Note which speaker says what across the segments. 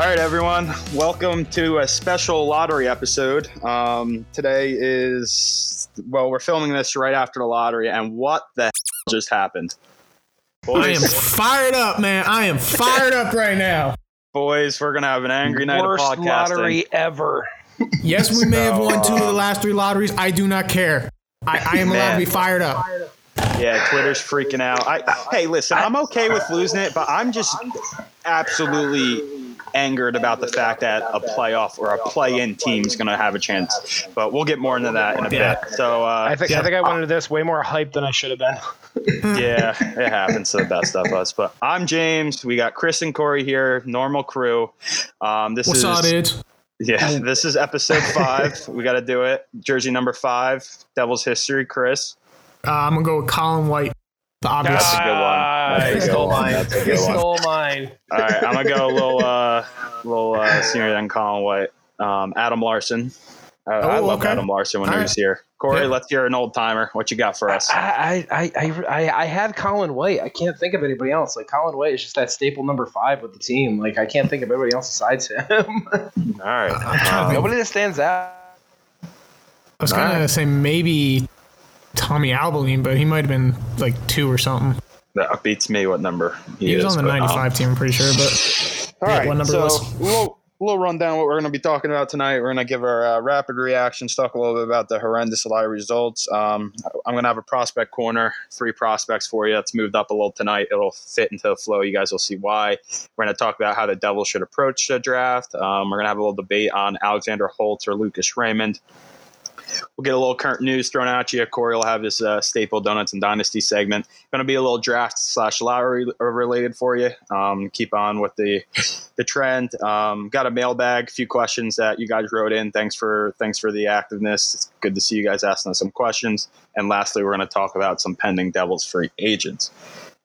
Speaker 1: All right, everyone. Welcome to a special lottery episode. Um, today is, well, we're filming this right after the lottery, and what the hell just happened?
Speaker 2: I am fired up, man. I am fired up right now.
Speaker 1: boys, we're going to have an angry night
Speaker 3: Worst
Speaker 1: of podcasting.
Speaker 3: lottery ever.
Speaker 2: Yes, we may have won two of the last three lotteries. I do not care. I, I am allowed to be fired up.
Speaker 1: Yeah, Twitter's freaking out. I, hey, listen, I'm okay with losing it, but I'm just absolutely angered about the fact that a playoff or a play-in team is going to have a chance. But we'll get more into that in a
Speaker 2: Yeah.
Speaker 1: bit. So, uh,
Speaker 3: I think I think I went into this way more hyped than I should have been.
Speaker 1: yeah, it happens to the best of us. But I'm James. We got Chris and Corey here, normal crew. Um, this
Speaker 2: What's
Speaker 1: is
Speaker 2: up, dudes?
Speaker 1: yeah, this is episode five. we got to do it. Jersey number five, Devil's History. Chris,
Speaker 2: Uh, I'm gonna go with Colin White, the obvious.
Speaker 1: That's a good one.
Speaker 3: He stole
Speaker 1: one.
Speaker 3: mine. He stole mine.
Speaker 1: all right, I'm gonna go a little, uh, little uh, senior than Colin White. Um, Adam Larsson. I, I
Speaker 2: Oh,
Speaker 1: love
Speaker 2: okay.
Speaker 1: Adam Larsson when
Speaker 2: All
Speaker 1: he
Speaker 2: right.
Speaker 1: was here. Corey,
Speaker 2: Yeah.
Speaker 1: let's hear an old timer. What you got for us?
Speaker 3: I, I, I, I, I had Colin White. I can't think of anybody else. Like Colin White is just that staple number five with the team. Like I can't think of anybody else besides him.
Speaker 1: All right.
Speaker 2: I'm trying to
Speaker 1: Um.
Speaker 3: Nobody that stands out.
Speaker 2: I was gonna
Speaker 1: Alright.
Speaker 2: say maybe Tommy Albelin, but he might have been like two or something.
Speaker 1: That beats me. What number?
Speaker 2: He, was
Speaker 1: is,
Speaker 2: on the
Speaker 1: but, um,
Speaker 2: 95 team, I'm pretty sure. But
Speaker 1: all right, Yeah,
Speaker 2: what number
Speaker 1: so
Speaker 2: was?
Speaker 1: we'll we'll run down what we're going to be talking about tonight. We're going to give our uh, rapid reactions, talk a little bit about the horrendous lottery results. Um, I'm going to have a prospect corner, three prospects for you. It's moved up a little tonight. It'll fit into the flow. You guys will see why. We're going to talk about how the Devils should approach the draft. Um, we're going to have a little debate on Alexander Holtz or Lucas Raymond. We'll get a little current news thrown at you. Corey will have his uh, staple donuts and dynasty segment. Going to be a little draft slash lottery related for you. Um, keep on with the the trend. Um, got a mailbag, a few questions that you guys wrote in. Thanks for thanks for the activeness. It's good to see you guys asking us some questions. And lastly, we're going to talk about some pending Devils free agents.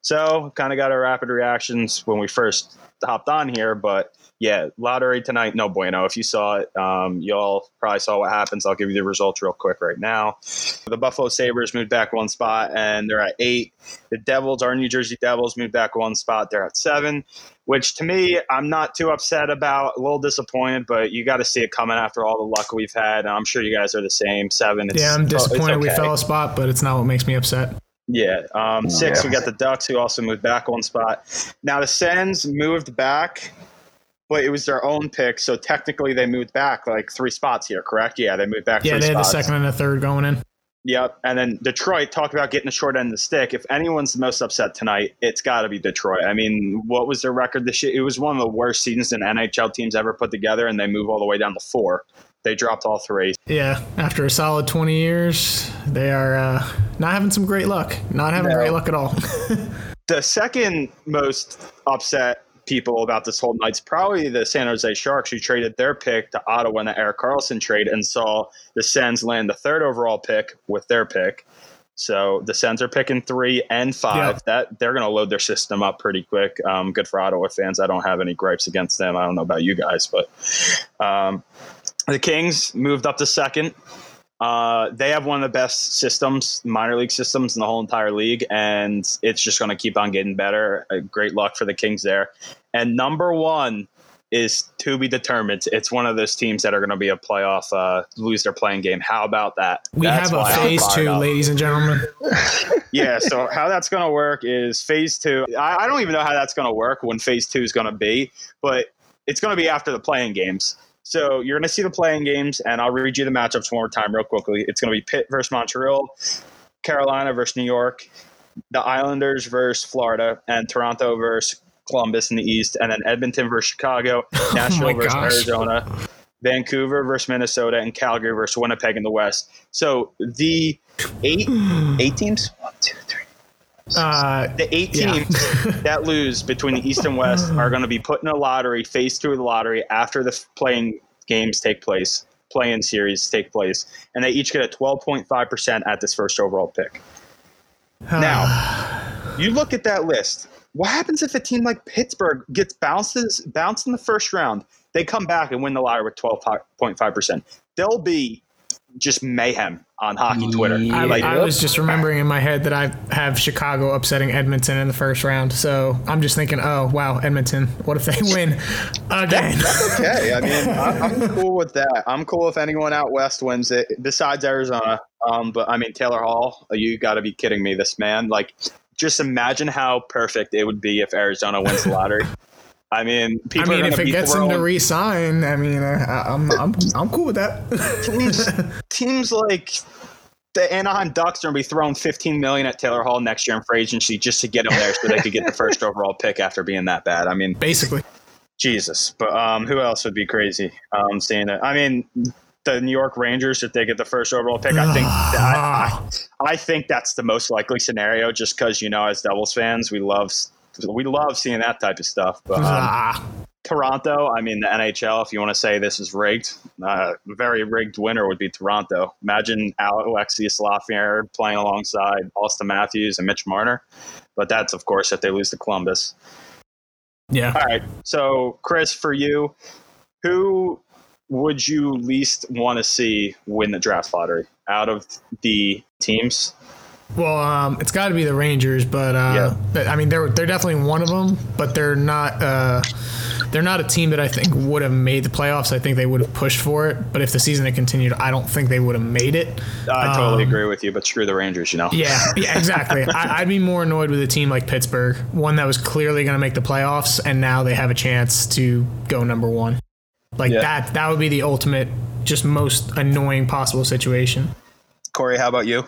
Speaker 1: So, kind of got our rapid reactions when we first hopped on here, but yeah, lottery tonight, no bueno. If you saw it, um, y'all probably saw what happens. I'll give you the results real quick right now. The Buffalo Sabres moved back one spot and they're at eight. The Devils, our New Jersey Devils, moved back one spot. They're at seven, which to me, I'm not too upset about. A little disappointed, but you got to see it coming after all the luck we've had. And I'm sure you guys are the same. Seven. It's,
Speaker 2: yeah, I'm
Speaker 1: it's
Speaker 2: disappointed we fell a spot, but it's not what makes me upset.
Speaker 1: Yeah. Um, six, we got the Ducks, who also moved back one spot. Now, the Sens moved back, but it was their own pick. So technically, they moved back like three spots here, correct? Yeah, they moved back
Speaker 2: Yeah,
Speaker 1: three
Speaker 2: they had the second and the third going in.
Speaker 1: Yep. And then Detroit, talk about getting the short end of the stick. If anyone's the most upset tonight, it's got to be Detroit. I mean, what was their record this year? It was one of the worst seasons an NHL teams ever put together, and they move all the way down to four. They dropped all three.
Speaker 2: Yeah, after a solid 20 years, they are uh, not having some great luck. Not having
Speaker 1: No.
Speaker 2: great luck at all.
Speaker 1: The second most upset people about this whole night's probably the San Jose Sharks, who traded their pick to Ottawa in the Erik Karlsson trade and saw the Sens land the third overall pick with their pick. So the Sens are picking three and five.
Speaker 2: Yeah.
Speaker 1: That they're going to load their system up pretty quick. Um, good for Ottawa fans. I don't have any gripes against them. I don't know about you guys, but um, the Kings moved up to second. Uh, they have one of the best systems, minor league systems in the whole entire league, and it's just going to keep on getting better. Uh, great luck for the Kings there. And number one is to be determined. It's one of those teams that are going to be a playoff, uh, lose their playing game. How about that?
Speaker 2: We
Speaker 1: That's
Speaker 2: have a phase two,
Speaker 1: up.
Speaker 2: ladies and gentlemen.
Speaker 1: Yeah, so how that's going to work is phase two. I, I don't even know how that's going to work when phase two is going to be, but it's going to be after the playing games. So you're going to see the playing games, and I'll read you the matchups one more time, real quickly. It's going to be Pitt versus Montreal, Carolina versus New York, the Islanders versus Florida, and Toronto versus Columbus in the East, and then Edmonton versus Chicago, oh Nashville
Speaker 2: my
Speaker 1: versus
Speaker 2: gosh.
Speaker 1: Arizona, Vancouver versus Minnesota, and Calgary versus Winnipeg in the West. So the eight eight teams, one, two.
Speaker 2: Uh,
Speaker 1: The eight
Speaker 2: Yeah.
Speaker 1: teams that lose between the East and West are going to be put in a lottery, phase two of the lottery, after the playing games take place, play-in series take place, and they each get a 12.5% at this first overall pick. Now, you look at that list. What happens if a team like Pittsburgh gets bounces bounced in the first round? They come back and win the lottery with 12.5%. They'll be just mayhem. On hockey Twitter.
Speaker 2: I,
Speaker 1: Like,
Speaker 2: I was just remembering in my head that I have Chicago upsetting Edmonton in the first round. So I'm just thinking, oh wow, Edmonton. What if they win again?
Speaker 1: okay. I mean, I- I'm cool with that. I'm cool if anyone out west wins it, besides Arizona. Um, but I mean, Taylor Hall, you got to be kidding me. This man, like, just imagine how perfect it would be if Arizona wins the lottery. I mean, people are
Speaker 2: mean,
Speaker 1: gonna
Speaker 2: if it
Speaker 1: be
Speaker 2: gets him to resign, I mean, I- I'm I'm I'm cool with that.
Speaker 1: teams, teams like the Anaheim Ducks are going to be throwing 15 million at Taylor Hall next year in free agency just to get him there so they could get the first overall pick after being that bad. I mean,
Speaker 2: Basically,
Speaker 1: Jesus. But um, who else would be crazy? Um, seeing that. I mean, the New York Rangers if they get the first overall pick. I think that, I, I think that's the most likely scenario, just because you know, as Devils fans, we love we love seeing that type of stuff. But um,
Speaker 2: Ah,
Speaker 1: Toronto, I mean, the NHL, if you want to say this is rigged, uh, very rigged winner would be Toronto. Imagine Alexis Lafrenière playing alongside Auston Matthews and Mitch Marner. But that's, of course, if they lose to Columbus.
Speaker 2: yeah.
Speaker 1: All right. So, Chris, for you, who would you least want to see win the draft lottery out of the teams?
Speaker 2: Well, um, it's got to be the Rangers, but uh,
Speaker 1: Yeah.
Speaker 2: I mean, they're they're definitely one of them, but they're not. Uh, they're not a team that I think would have made the playoffs. I think they would have pushed for it, but if the season had continued, I don't think they would have made it.
Speaker 1: I totally
Speaker 2: Um,
Speaker 1: agree with you, but screw the Rangers, you know?
Speaker 2: Yeah, yeah, exactly. I, I'd be more annoyed with a team like Pittsburgh, one that was clearly going to make the playoffs, and now they have a chance to go number one. Like
Speaker 1: Yeah.
Speaker 2: that, that would be the ultimate, just most annoying possible situation.
Speaker 1: Corey, how about you?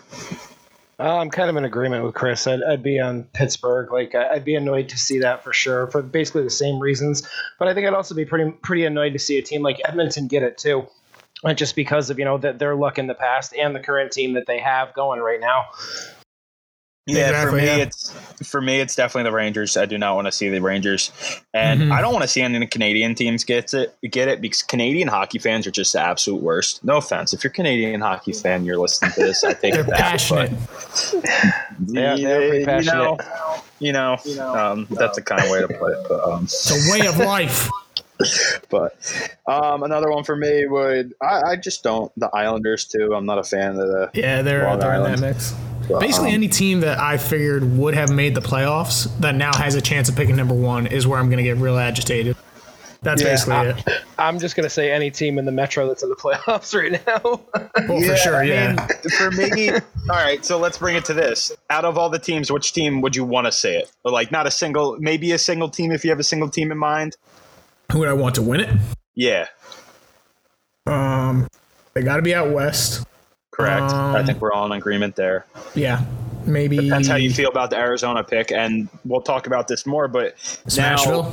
Speaker 3: Uh, I'm kind of in agreement with Chris. I'd, I'd be on Pittsburgh. Like I'd be annoyed to see that for sure, for basically the same reasons. But I think I'd also be pretty pretty annoyed to see a team like Edmonton get it too, just because of you know that their luck in the past and the current team that they have going right now.
Speaker 1: Yeah, for me
Speaker 2: yeah.
Speaker 1: it's for me it's definitely the Rangers. I do not want to see the Rangers, and
Speaker 2: Mhm.
Speaker 1: I don't want to see any of the Canadian teams get it get it because Canadian hockey fans are just the absolute worst. No offense, if you're a Canadian hockey fan, you're listening to this. I take
Speaker 2: They're
Speaker 1: it back,
Speaker 2: passionate.
Speaker 1: but
Speaker 3: Yeah, they're pretty
Speaker 1: you
Speaker 3: passionate.
Speaker 1: know, you know, um, that's the kind of way to put it. But um,
Speaker 2: It's a way of life.
Speaker 1: but um, another one for me would I, I just don't the Islanders too. I'm not a fan of the
Speaker 2: Yeah, they're,
Speaker 1: Long
Speaker 2: they're in that mix.
Speaker 1: But,
Speaker 2: Basically,
Speaker 1: um,
Speaker 2: any team that I figured would have made the playoffs that now has a chance of picking number one is where I'm going to get real agitated. That's
Speaker 1: Yeah,
Speaker 2: basically
Speaker 3: I-
Speaker 2: it.
Speaker 3: I'm just gonna say any team in the Metro that's in the playoffs right now.
Speaker 2: Well, for sure,
Speaker 1: I
Speaker 2: yeah.
Speaker 1: mean, for me, all right. So let's bring it to this. Out of all the teams, which team would you want to say it? Or like not a single, maybe a single team if you have a single team in mind.
Speaker 2: Who would I want to win it?
Speaker 1: Yeah,
Speaker 2: Um, they got to be out west.
Speaker 1: Correct. I
Speaker 2: Um,
Speaker 1: think we're all in agreement there.
Speaker 2: Yeah, maybe
Speaker 1: Depends how you feel about the Arizona pick, and we'll talk about this more. But now,
Speaker 2: Smashville.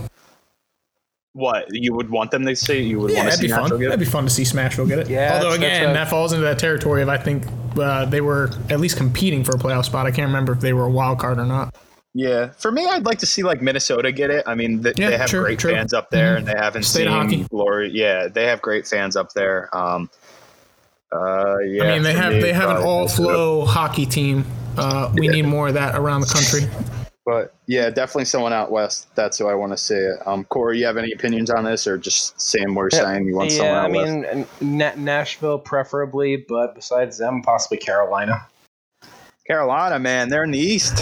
Speaker 1: what you would want them to see? You would
Speaker 2: Yeah,
Speaker 1: want to
Speaker 2: that'd
Speaker 1: see
Speaker 2: be fun.
Speaker 1: Nashville get it.
Speaker 2: That'd be fun to see Smashville get it.
Speaker 3: Yeah,
Speaker 2: Although
Speaker 3: that's- that's
Speaker 2: again,
Speaker 3: a-
Speaker 2: that falls into that territory of I think uh, they were at least competing for a playoff spot. I can't remember if they were a wild card or not.
Speaker 1: Yeah, for me, I'd like to see like Minnesota get it. I mean, th-
Speaker 2: Yeah,
Speaker 1: they have
Speaker 2: true,
Speaker 1: great
Speaker 2: true.
Speaker 1: fans up there,
Speaker 2: Mhm.
Speaker 1: and they haven't
Speaker 2: State of hockey.
Speaker 1: seen glory. Yeah, they have great fans up there. Um, uh, yeah,
Speaker 2: I mean, they have
Speaker 1: me,
Speaker 2: they have an all flow hockey team. Uh, we need more of that around the country.
Speaker 1: But yeah, definitely someone out west. That's who I want to see it. Um, Corey, you have any opinions on this, or just same we're saying you want someone
Speaker 3: yeah,
Speaker 1: out
Speaker 3: I mean Na- Nashville preferably, but besides them, possibly Carolina.
Speaker 1: Carolina, man, they're in the East.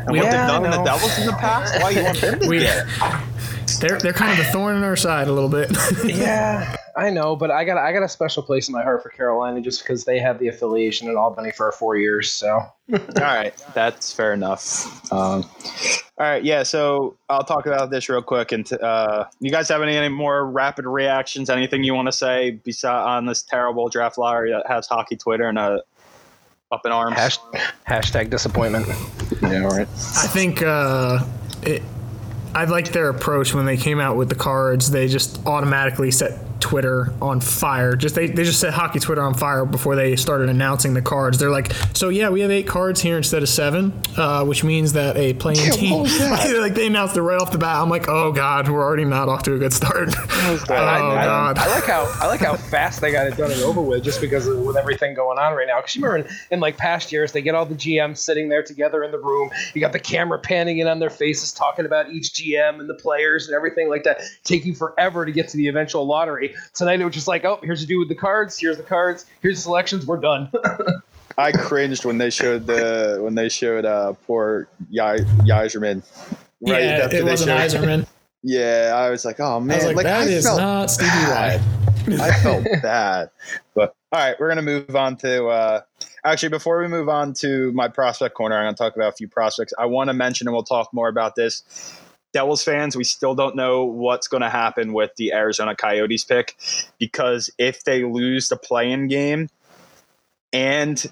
Speaker 1: And what
Speaker 3: Yeah,
Speaker 1: they've
Speaker 3: I
Speaker 1: done in the. Devils in the past, why you want them to
Speaker 2: We-
Speaker 1: get?
Speaker 2: They're they're kind of a thorn in our side a little bit.
Speaker 3: Yeah, I know, but I got I got a special place in my heart for Carolina just because they had the affiliation in Albany for four years. So
Speaker 1: All right, that's fair enough. Um, all right, yeah. So I'll talk about this real quick. And uh, you guys have any, any more rapid reactions? Anything you want to say beside on this terrible draft lottery that has hockey Twitter and uh, up in arms?
Speaker 3: Hash, hashtag disappointment.
Speaker 1: yeah, all right.
Speaker 2: I think uh, it, I like their approach when they came out with the cards. They just automatically set Twitter on fire. Just they, they just set hockey Twitter on fire before they started announcing the cards. They're like, so yeah, we have eight cards here instead of seven, uh, which means that a playing team. like they announced it right off the bat. I'm like, oh god, we're already not off to a good start. oh
Speaker 3: I, I-
Speaker 2: god.
Speaker 3: I like how I like how fast they got it done and over with, just because of, with everything going on right now. Because you remember in, in like past years, they get all the GMs sitting there together in the room. You got the camera panning in on their faces, talking about each GM and the players and everything like that, taking forever to get to the eventual lottery. Already. Tonight it was just like, oh, here's the dude with the cards. Here's the cards. Here's the selections. We're done.
Speaker 1: I cringed when they showed the when they showed uh poor y- Yzerman.
Speaker 2: Right yeah, it wasn't Yzerman.
Speaker 1: Yeah, I was like, oh man,
Speaker 2: I was like, like that I is not Stevie White.
Speaker 1: I felt bad. But all right, we're gonna move on to uh actually before we move on to my prospect corner, I'm gonna talk about a few prospects. I want to mention and we'll talk more about this. Devils fans, we still don't know what's going to happen with the Arizona Coyotes pick because if they lose the play-in game and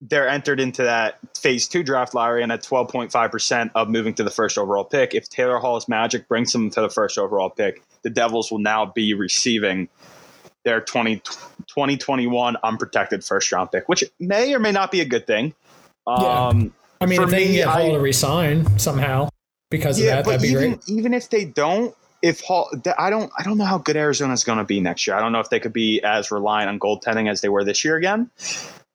Speaker 1: they're entered into that phase two draft lottery and at 12.5% of moving to the first overall pick. If Taylor Hall's magic brings them to the first overall pick, the Devils will now be receiving their 20, 2021 unprotected first round pick, which may or may not be a good thing. Um,
Speaker 2: yeah. I mean, if they me, get Hall to resign somehow because yeah, of that, that'd be
Speaker 1: even,
Speaker 2: great.
Speaker 1: Even if they don't, if Hall, I don't, I don't know how good Arizona is going to be next year. I don't know if they could be as reliant on goaltending as they were this year again.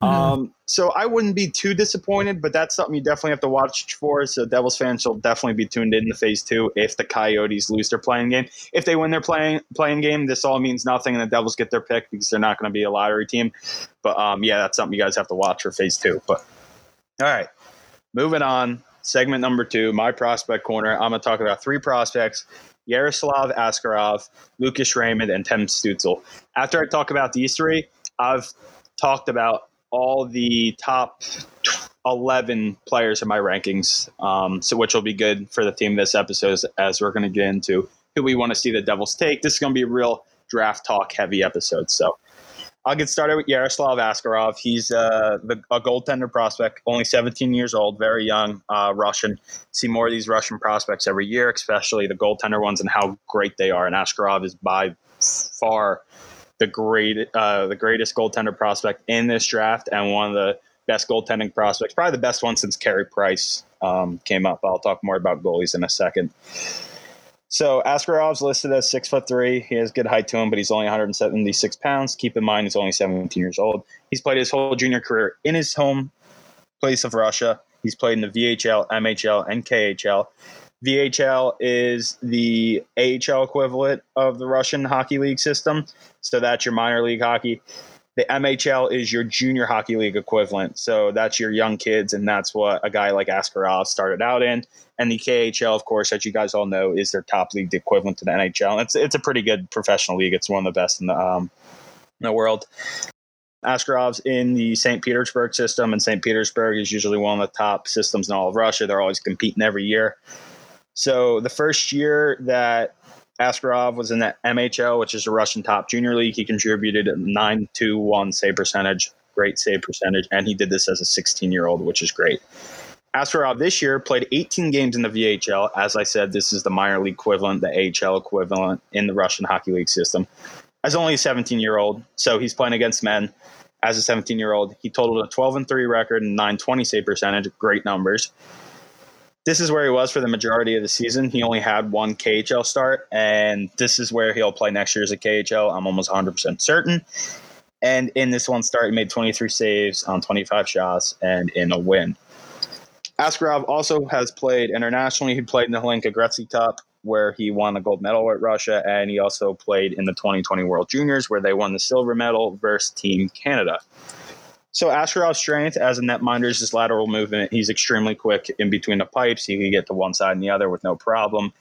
Speaker 1: Mm-hmm. Um, so I wouldn't be too disappointed, but that's something you definitely have to watch for. So Devils fans will definitely be tuned in to phase two if the Coyotes lose their playing game. If they win their playing playing game, this all means nothing, and the Devils get their pick because they're not going to be a lottery team. But um, yeah, that's something you guys have to watch for phase two. But all right, moving on. Segment number two, my prospect corner. I'm going to talk about three prospects Yaroslav Askarov, Lucas Raymond, and Tim Stützle. After I talk about these three, I've talked about all the top 11 players in my rankings, um, so which will be good for the theme of this episode as we're going to get into who we want to see the Devils take. This is going to be a real draft talk heavy episode. So I'll get started with Yaroslav Askarov. He's uh, the, a goaltender prospect, only 17 years old, very young, uh, Russian. See more of these Russian prospects every year, especially the goaltender ones and how great they are. And Askarov is by far the great, uh, the greatest goaltender prospect in this draft, and one of the best goaltending prospects, probably the best one since Carey Price um, came up. I'll talk more about goalies in a second. So Askarov's listed as six foot three. He has good height to him, but he's only 176 pounds. Keep in mind, he's only 17 years old. He's played his whole junior career in his home place of Russia. He's played in the VHL, MHL, and KHL. VHL is the AHL equivalent of the Russian hockey league system. So that's your minor league hockey. The MHL is your junior hockey league equivalent. So that's your young kids, and that's what a guy like Askarov started out in. And the KHL, of course, as you guys all know, is their top league, the equivalent to the NHL. It's it's a pretty good professional league. It's one of the best in the um, in the world. Askarov's in the St. Petersburg system, and St. Petersburg is usually one of the top systems in all of Russia. They're always competing every year. So the first year that Askarov was in the MHL, which is a Russian top junior league, he contributed a 9 2 1 save percentage, great save percentage, and he did this as a 16 year old, which is great. Askarov this year played 18 games in the VHL. As I said, this is the minor league equivalent, the AHL equivalent in the Russian hockey league system. As only a 17 year old, so he's playing against men. As a 17 year old, he totaled a 12 and 3 record and 920 save percentage, great numbers this is where he was for the majority of the season. He only had one KHL start, and this is where he'll play next year as a KHL. I'm almost 100% certain. And in this one start, he made 23 saves on 25 shots and in a win. Askarov also has played internationally. He played in the Hlinka Gretzky Cup, where he won the gold medal with Russia, and he also played in the 2020 World Juniors, where they won the silver medal versus Team Canada. So Askarov's strength as a netminder is his lateral movement. He's extremely quick in between the pipes. He can get to one side and the other with no problem.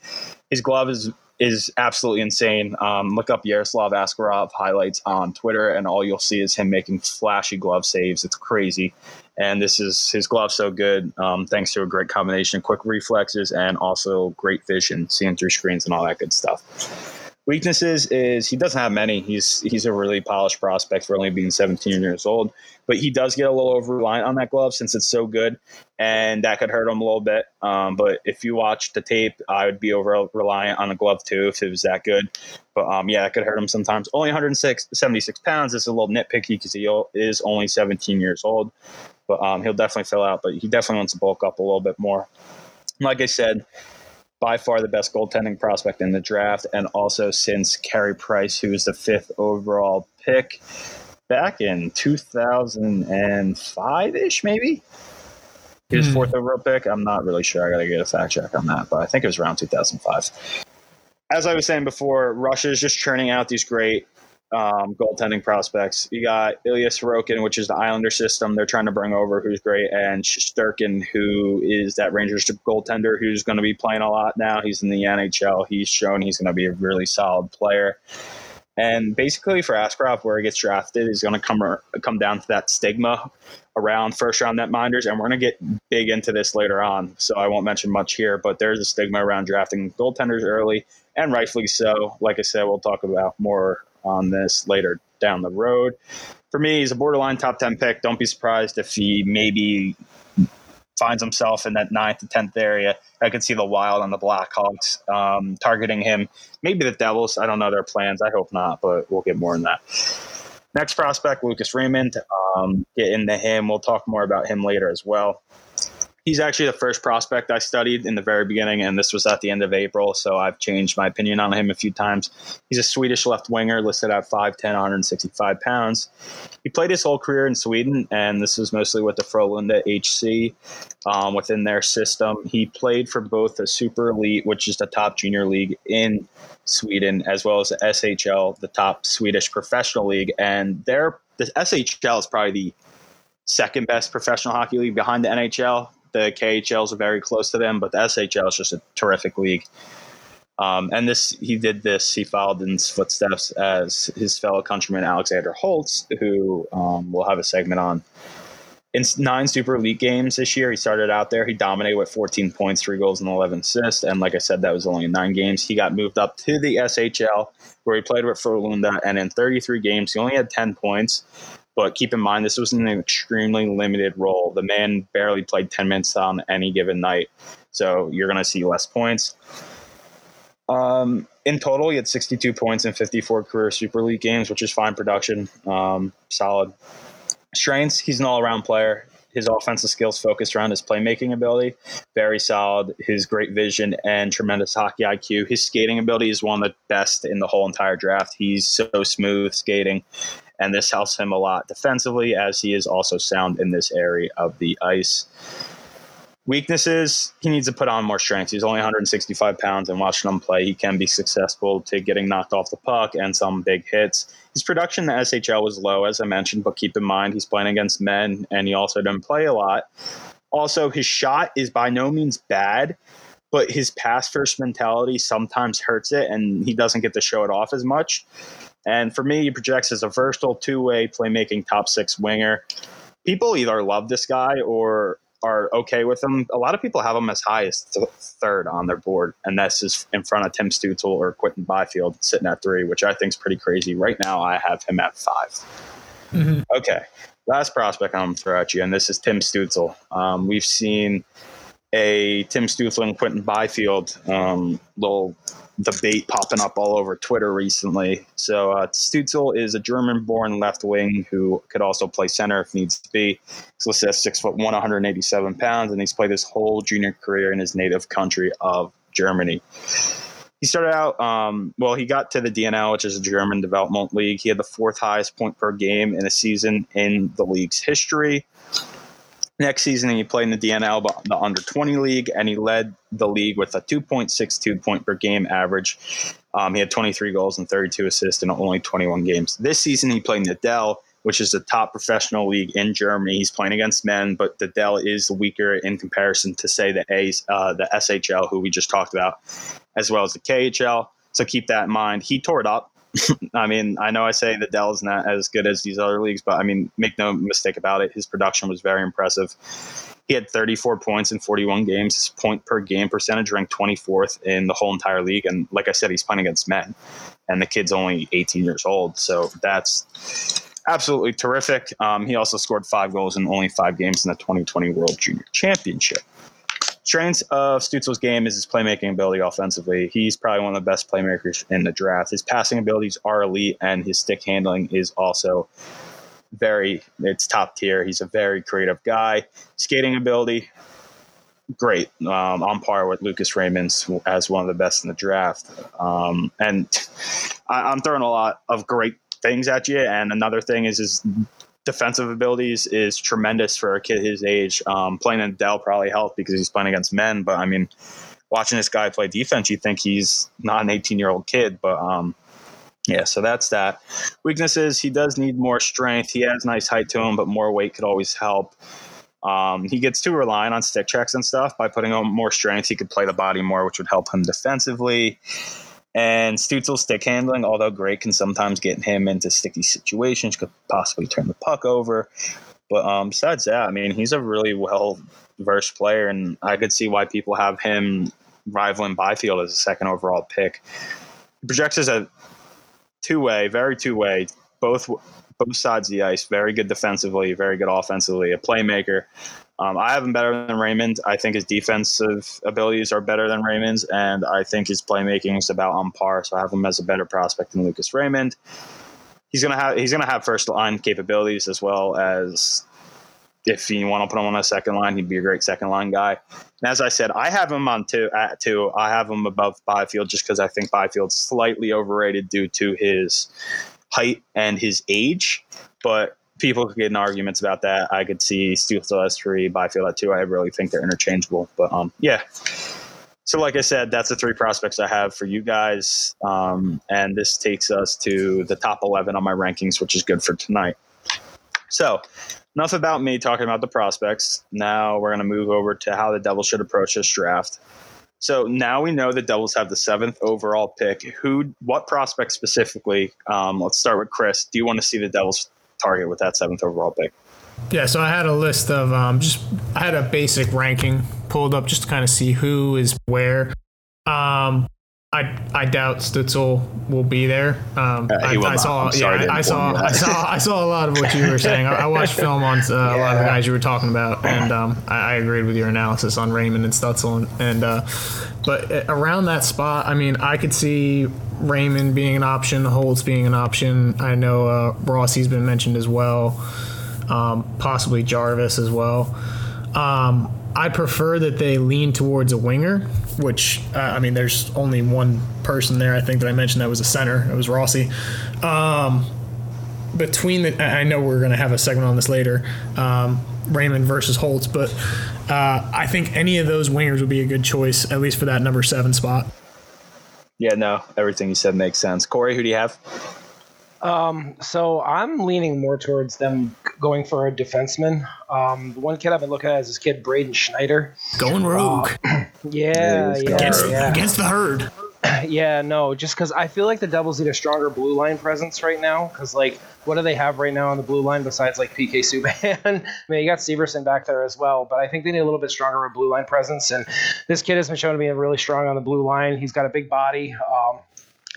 Speaker 1: His glove is is absolutely insane. Um, look up Yaroslav Askarov highlights on Twitter, and all you'll see is him making flashy glove saves. It's crazy. And this is his glove so good, um, thanks to a great combination of quick reflexes and also great vision, seeing through screens and all that good stuff. Weaknesses is he doesn't have many. He's he's a really polished prospect for only being 17 years old, but he does get a little over reliant on that glove since it's so good, and that could hurt him a little bit. Um, but if you watch the tape, I would be over reliant on the glove too if it was that good. But um, yeah, it could hurt him sometimes. Only 106, 76 pounds is a little nitpicky because he is only 17 years old, but um, he'll definitely fill out. But he definitely wants to bulk up a little bit more. Like I said, by far the best goaltending prospect in the draft, and also since Carey Price, who was the fifth overall pick back in 2005 ish, maybe. His mm. fourth overall pick. I'm not really sure. I got to get a fact check on that, but I think it was around 2005. as I was saying before, Russia is just churning out these great um, goaltending prospects. You got Ilya Sorokin, which is the Islander system they're trying to bring over, who's great, and Shesterkin, who is that Rangers goaltender who's going to be playing a lot now. He's in the NHL. He's shown he's going to be a really solid player. And basically, for Askarov, where he gets drafted is going to come come down to that stigma around first round netminders, and we're going to get big into this later on. So I won't mention much here, but there's a stigma around drafting goaltenders early, and rightfully so. Like I said, we'll talk about more on this later down the road. For me, he's a borderline top 10 pick. Don't be surprised if he maybe finds himself in that ninth to 10th area. I could see the Wild and the Blackhawks um, targeting him. Maybe the Devils. I don't know their plans. I hope not, but we'll get more on that. Next prospect, Lucas Raymond. Um, get into him. We'll talk more about him later as well he's actually the first prospect I studied in the very beginning, and this was at the end of April, so I've changed my opinion on him a few times. He's a Swedish left winger, listed at 5'10, 165 pounds. He played his whole career in Sweden, and this was mostly with the Frölunda HC um, within their system. He played for both the Super Elite, which is the top junior league in Sweden, as well as the SHL, the top Swedish professional league, and their the SHL is probably the second best professional hockey league behind the NHL. The KHL is very close to them, but the SHL is just a terrific league. Um, and this, he did this. He followed in his footsteps as his fellow countryman Alexander Holtz, who um, we'll have a segment on. In nine Super League games this year, he started out there. He dominated with 14 points, three goals, and 11 assists. And like I said, that was only in nine games. He got moved up to the SHL, where he played with Frölunda, and in 33 games, he only had 10 points. But keep in mind, this was an extremely limited role. The man barely played 10 minutes on any given night. So you're going to see less points. Um, in total, he had 62 points in 54 career Super League games, which is fine production. Um, solid. Strengths, he's an all around player. His offensive skills focused around his playmaking ability, very solid. His great vision and tremendous hockey IQ. His skating ability is one of the best in the whole entire draft. He's so smooth skating and this helps him a lot defensively as he is also sound in this area of the ice. Weaknesses, he needs to put on more strength. He's only 165 pounds, and watching him play, he can be successful to getting knocked off the puck and some big hits. His production in the SHL was low, as I mentioned, but keep in mind he's playing against men, and he also didn't play a lot. Also, his shot is by no means bad, but his pass first mentality sometimes hurts it, and he doesn't get to show it off as much. And for me, he projects as a versatile two way playmaking top six winger. People either love this guy or are okay with him. A lot of people have him as high as th- third on their board, and that's is in front of Tim Stützle or Quinton Byfield sitting at three, which I think is pretty crazy. Right now, I have him at 5 mm-hmm. Okay, last prospect I'm going to throw at you, and this is Tim Stützle. Um, we've seen a Tim Stützle and Quinton Byfield um, little debate popping up all over Twitter recently. So uh, Stützle is a German-born left wing who could also play center if needs to be. He's listed as six foot one, 187 pounds, and he's played his whole junior career in his native country of Germany. He started out, um, well, he got to the DNL, which is a German development league. He had the fourth highest point per game in a season in the league's history. Next season, he played in the DNL, the under 20 league, and he led the league with a 2.62 point per game average. Um, he had 23 goals and 32 assists in only 21 games. This season, he played in the DEL, which is the top professional league in Germany. He's playing against men, but the DEL is weaker in comparison to, say, the A's, uh, the SHL, who we just talked about, as well as the KHL. So keep that in mind. He tore it up I mean, I know I say that DEL is not as good as these other leagues, but I mean, make no mistake about it, his production was very impressive. He had 34 points in 41 games. His point per game percentage ranked 24th in the whole entire league. And like I said, he's playing against men, and the kid's only 18 years old. So that's absolutely terrific. Um, he also scored five goals in only five games in the 2020 World Junior Championship. Strengths of Stützle's game is his playmaking ability offensively. He's probably one of the best playmakers in the draft. His passing abilities are elite, and his stick handling is also very it's top tier. He's a very creative guy. Skating ability, great, um, on par with Lucas Raymond's as one of the best in the draft. Um, and I, am throwing a lot of great things at you. And another thing is his defensive abilities is tremendous for a kid his age. Um, playing in Dell probably helped because he's playing against men, but I mean, watching this guy play defense, you think he's not an 18 year old kid, but um, yeah, so that's that. Weaknesses: he does need more strength. He has nice height to him, but more weight could always help. Um, he gets too reliant on stick checks and stuff. By putting on more strength, he could play the body more, which would help him defensively. And Stützle's stick handling, although great, can sometimes get him into sticky situations, could possibly turn the puck over. But um, besides that, I mean, he's a really well versed player, and I could see why people have him rivaling Byfield as a second overall pick. He projects as a two way, very two way, both both sides of the ice. Very good defensively, very good offensively. A playmaker. Um, I have him better than Raymond. I think his defensive abilities are better than Raymond's, and I think his playmaking is about on par. So I have him as a better prospect than Lucas Raymond. He's gonna have he's gonna have first line capabilities as well as if you want to put him on a second line, he'd be a great second line guy. And as I said, I have him on two at two. I have him above Byfield just because I think Byfield's slightly overrated due to his height and his age. But people could get in arguments about that. I could see as three, Byfield at two. I really think they're interchangeable. But um, yeah. So, like I said, that's the three prospects I have for you guys. Um, and this takes us to the top 11 on my rankings, which is good for tonight. So, enough about me talking about the prospects. Now we're going to move over to how the Devils should approach this draft. So now we know the Devils have the seventh overall pick. Who, what prospect specifically? Um, let's start with Chris. Do you want to see the Devils target with that seventh overall pick?
Speaker 2: Yeah, so I had a list of um, just I had a basic ranking pulled up just to kind of see who is where. Um, I I doubt Stützle will be there. Um,
Speaker 1: Uh, he
Speaker 2: I,
Speaker 1: will
Speaker 2: I saw yeah, I saw I saw I saw a lot of what you were saying. I, I watched film on uh, a lot of the guys you were talking about, and um, I, I agreed with your analysis on Raymond and Stützle. And, and uh, but uh, around that spot, I mean, I could see Raymond being an option, Holtz being an option. I know uh, Rossi's been mentioned as well, um, possibly Jarvis as well. Um, I prefer that they lean towards a winger, which uh, I mean, there's only one person there. I think that I mentioned that was a center. It was Rossi. Um, between the, I know we're going to have a segment on this later, um, Raymond versus Holtz, but uh, I think any of those wingers would be a good choice, at least for that number seven spot.
Speaker 1: Yeah, no, everything you said makes sense. Corey, who do you have?
Speaker 3: Um, so I'm leaning more towards them going for a defenseman. Um, the one kid I've been looking at is this kid Braden Schneider.
Speaker 2: Going rogue
Speaker 3: Yeah, yeah,
Speaker 2: against
Speaker 3: yeah.
Speaker 2: against the herd.
Speaker 3: Yeah, no, just because I feel like the Devils need a stronger blue line presence right now. Because like, what do they have right now on the blue line besides like PK Subban? I mean, you got Severson back there as well, but I think they need a little bit stronger of a blue line presence. And this kid has been shown to be really strong on the blue line. He's got a big body. Um,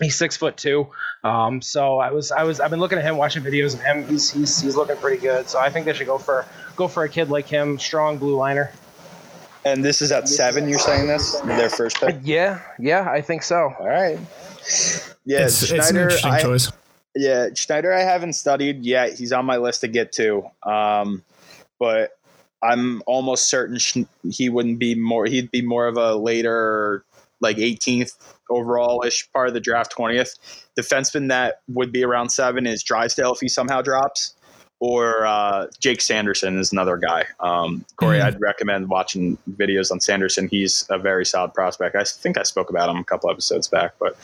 Speaker 3: he's six foot two. Um, so I was, I was, I've been looking at him, watching videos of him. He's, he's, he's looking pretty good. So I think they should go for, go for a kid like him, strong blue liner.
Speaker 1: And this is at seven. You're saying this their first pick.
Speaker 3: Yeah, yeah, I think so.
Speaker 1: All right. Yeah,
Speaker 2: It's, it's an
Speaker 1: Schneider.
Speaker 2: interesting
Speaker 1: I,
Speaker 2: choice.
Speaker 1: Yeah, Schneider. I haven't studied yet. He's on my list to get to. Um, but I'm almost certain he wouldn't be more. He'd be more of a later, like 18th overall ish part of the draft, 20th. Defenseman that would be around seven is Drysdale if he somehow drops, or uh, Jake Sanderson is another guy. Um, Corey,
Speaker 2: Mhm.
Speaker 1: I'd recommend watching videos on Sanderson. He's a very solid prospect. I think I spoke about him a couple episodes back, but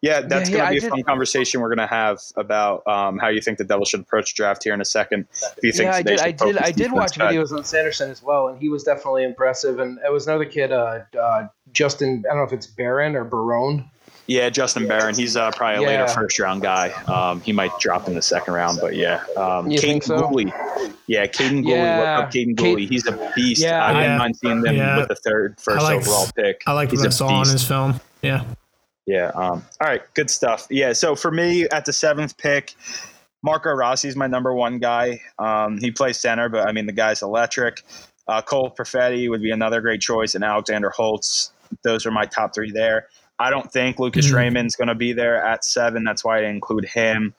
Speaker 1: yeah, that's
Speaker 3: Yeah,
Speaker 1: going
Speaker 3: yeah,
Speaker 1: to be
Speaker 3: I
Speaker 1: a fun conversation we're going to have about um, how you think the Devils should approach draft here in a second. If you think
Speaker 3: yeah, I did. I did. I did watch videos on Sanderson as well, and he was definitely impressive. And it was another kid, uh, uh, Justin. I don't know if it's Barron or Barone.
Speaker 1: Yeah, Justin Barron. He's uh, probably a
Speaker 3: Yeah.
Speaker 1: later first round guy. Um, he might drop in the second round, but yeah. Um,
Speaker 3: You
Speaker 1: Kaiden
Speaker 3: think so?
Speaker 1: Guhle. Yeah, Kaiden Guhle.
Speaker 3: Yeah.
Speaker 1: Look up Kaiden
Speaker 3: Cade-
Speaker 1: Guhle. He's a beast.
Speaker 3: Yeah.
Speaker 1: I wouldn't
Speaker 2: Yeah.
Speaker 1: mind seeing them
Speaker 2: Yeah.
Speaker 1: with the third, first
Speaker 2: like-
Speaker 1: overall pick.
Speaker 2: I like what I saw on his film. Yeah.
Speaker 1: Yeah. Um, all right. Good stuff. Yeah. So for me, at the seventh pick, Marco Rossi is my number one guy. Um, he plays center, but I mean the guy's electric. Uh, Cole Perfetti would be another great choice, and Alexander Holtz. Those are my top three there. I don't think Lucas
Speaker 2: Mhm.
Speaker 1: Raymond's going to be there at seven. That's why I include him.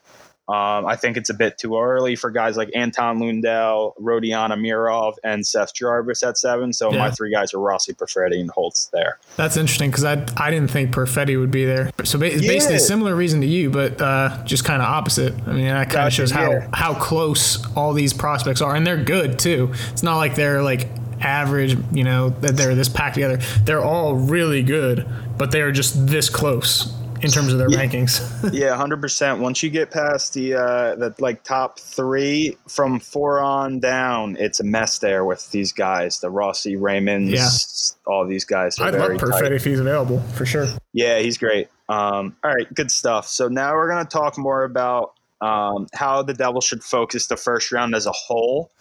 Speaker 1: Um, I think it's a bit too early for guys like Anton Lundell, Rodion Amirov, and Seth Jarvis at seven. So my three guys are Rossi, Perfetti, and Holtz there.
Speaker 2: That's interesting because I I didn't think Perfetti would be there. So ba- it's basically a similar reason to you, but uh, just kind of opposite. I mean, that kind of shows how how close all these prospects are, and they're good too. It's not like they're like average, you know, that they're this packed together. They're all really good, but they're just this close in terms of their
Speaker 1: Yeah.
Speaker 2: rankings.
Speaker 1: yeah, hundred percent. Once you get past the uh, the like top three from four on down, it's a mess there with these guys, the Rossi Raymonds, all these guys. Are
Speaker 2: I'd
Speaker 1: very
Speaker 2: love
Speaker 1: tight.
Speaker 2: If he's available for sure.
Speaker 1: Yeah, he's great. Um, all right, good stuff. So now we're going to talk more about um, how the Devils should focus the first round as a whole.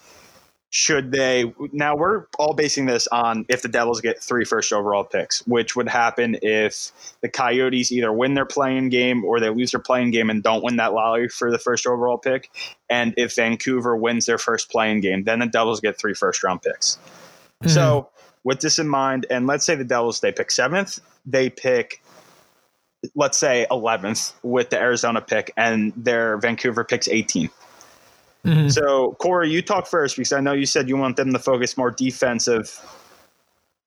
Speaker 1: Should they? Now we're all basing this on if the Devils get three first overall picks, which would happen if the Coyotes either win their playing game or they lose their playing game and don't win that lottery for the first overall pick. And if Vancouver wins their first playing game, then the Devils get three first round picks. Hmm. So, with this in mind, and let's say the Devils they pick seventh, they pick, let's say eleventh with the Arizona pick, and their Vancouver picks 18th.
Speaker 2: Mhm.
Speaker 1: So, Corey, you talk first because I know you said you want them to focus more defensive.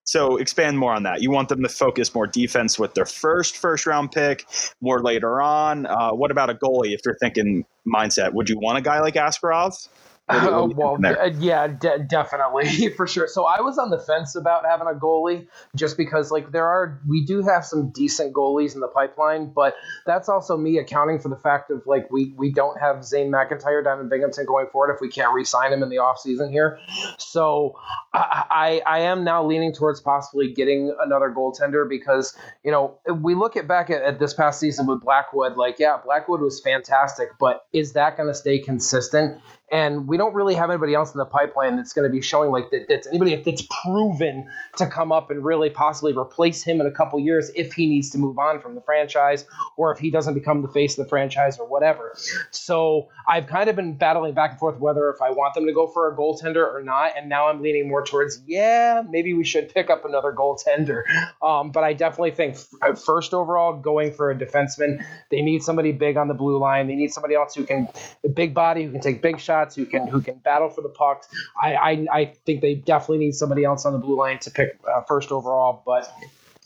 Speaker 1: So, expand more on that. You want them to focus more defense with their first first round pick, more later on. Uh, what about a goalie? If you're thinking mindset, would you want a guy like Askarov? What do you- what
Speaker 3: Oh,
Speaker 1: you
Speaker 3: well, uh, yeah, de- definitely for sure. So I was on the fence about having a goalie, just because like there are we do have some decent goalies in the pipeline, but that's also me accounting for the fact of like we we don't have Zane McIntyre down in Binghamton going forward if we can't re-sign him in the offseason here. So I, I I am now leaning towards possibly getting another goaltender because you know we look at back at, at this past season with Blackwood, like yeah, Blackwood was fantastic, but is that going to stay consistent? And we don't really have anybody else in the pipeline that's going to be showing like that, that's anybody that's proven to come up and really possibly replace him in a couple years if he needs to move on from the franchise or if he doesn't become the face of the franchise or whatever. So I've kind of been battling back and forth whether if I want them to go for a goaltender or not, and now I'm leaning more towards yeah, maybe we should pick up another goaltender. Um, but I definitely think first overall going for a defenseman. They need somebody big on the blue line. They need somebody else who can a big body who can take big shots, who can who can battle for the puck. I I, I think they definitely need somebody else on the blue line to pick uh, first overall, but.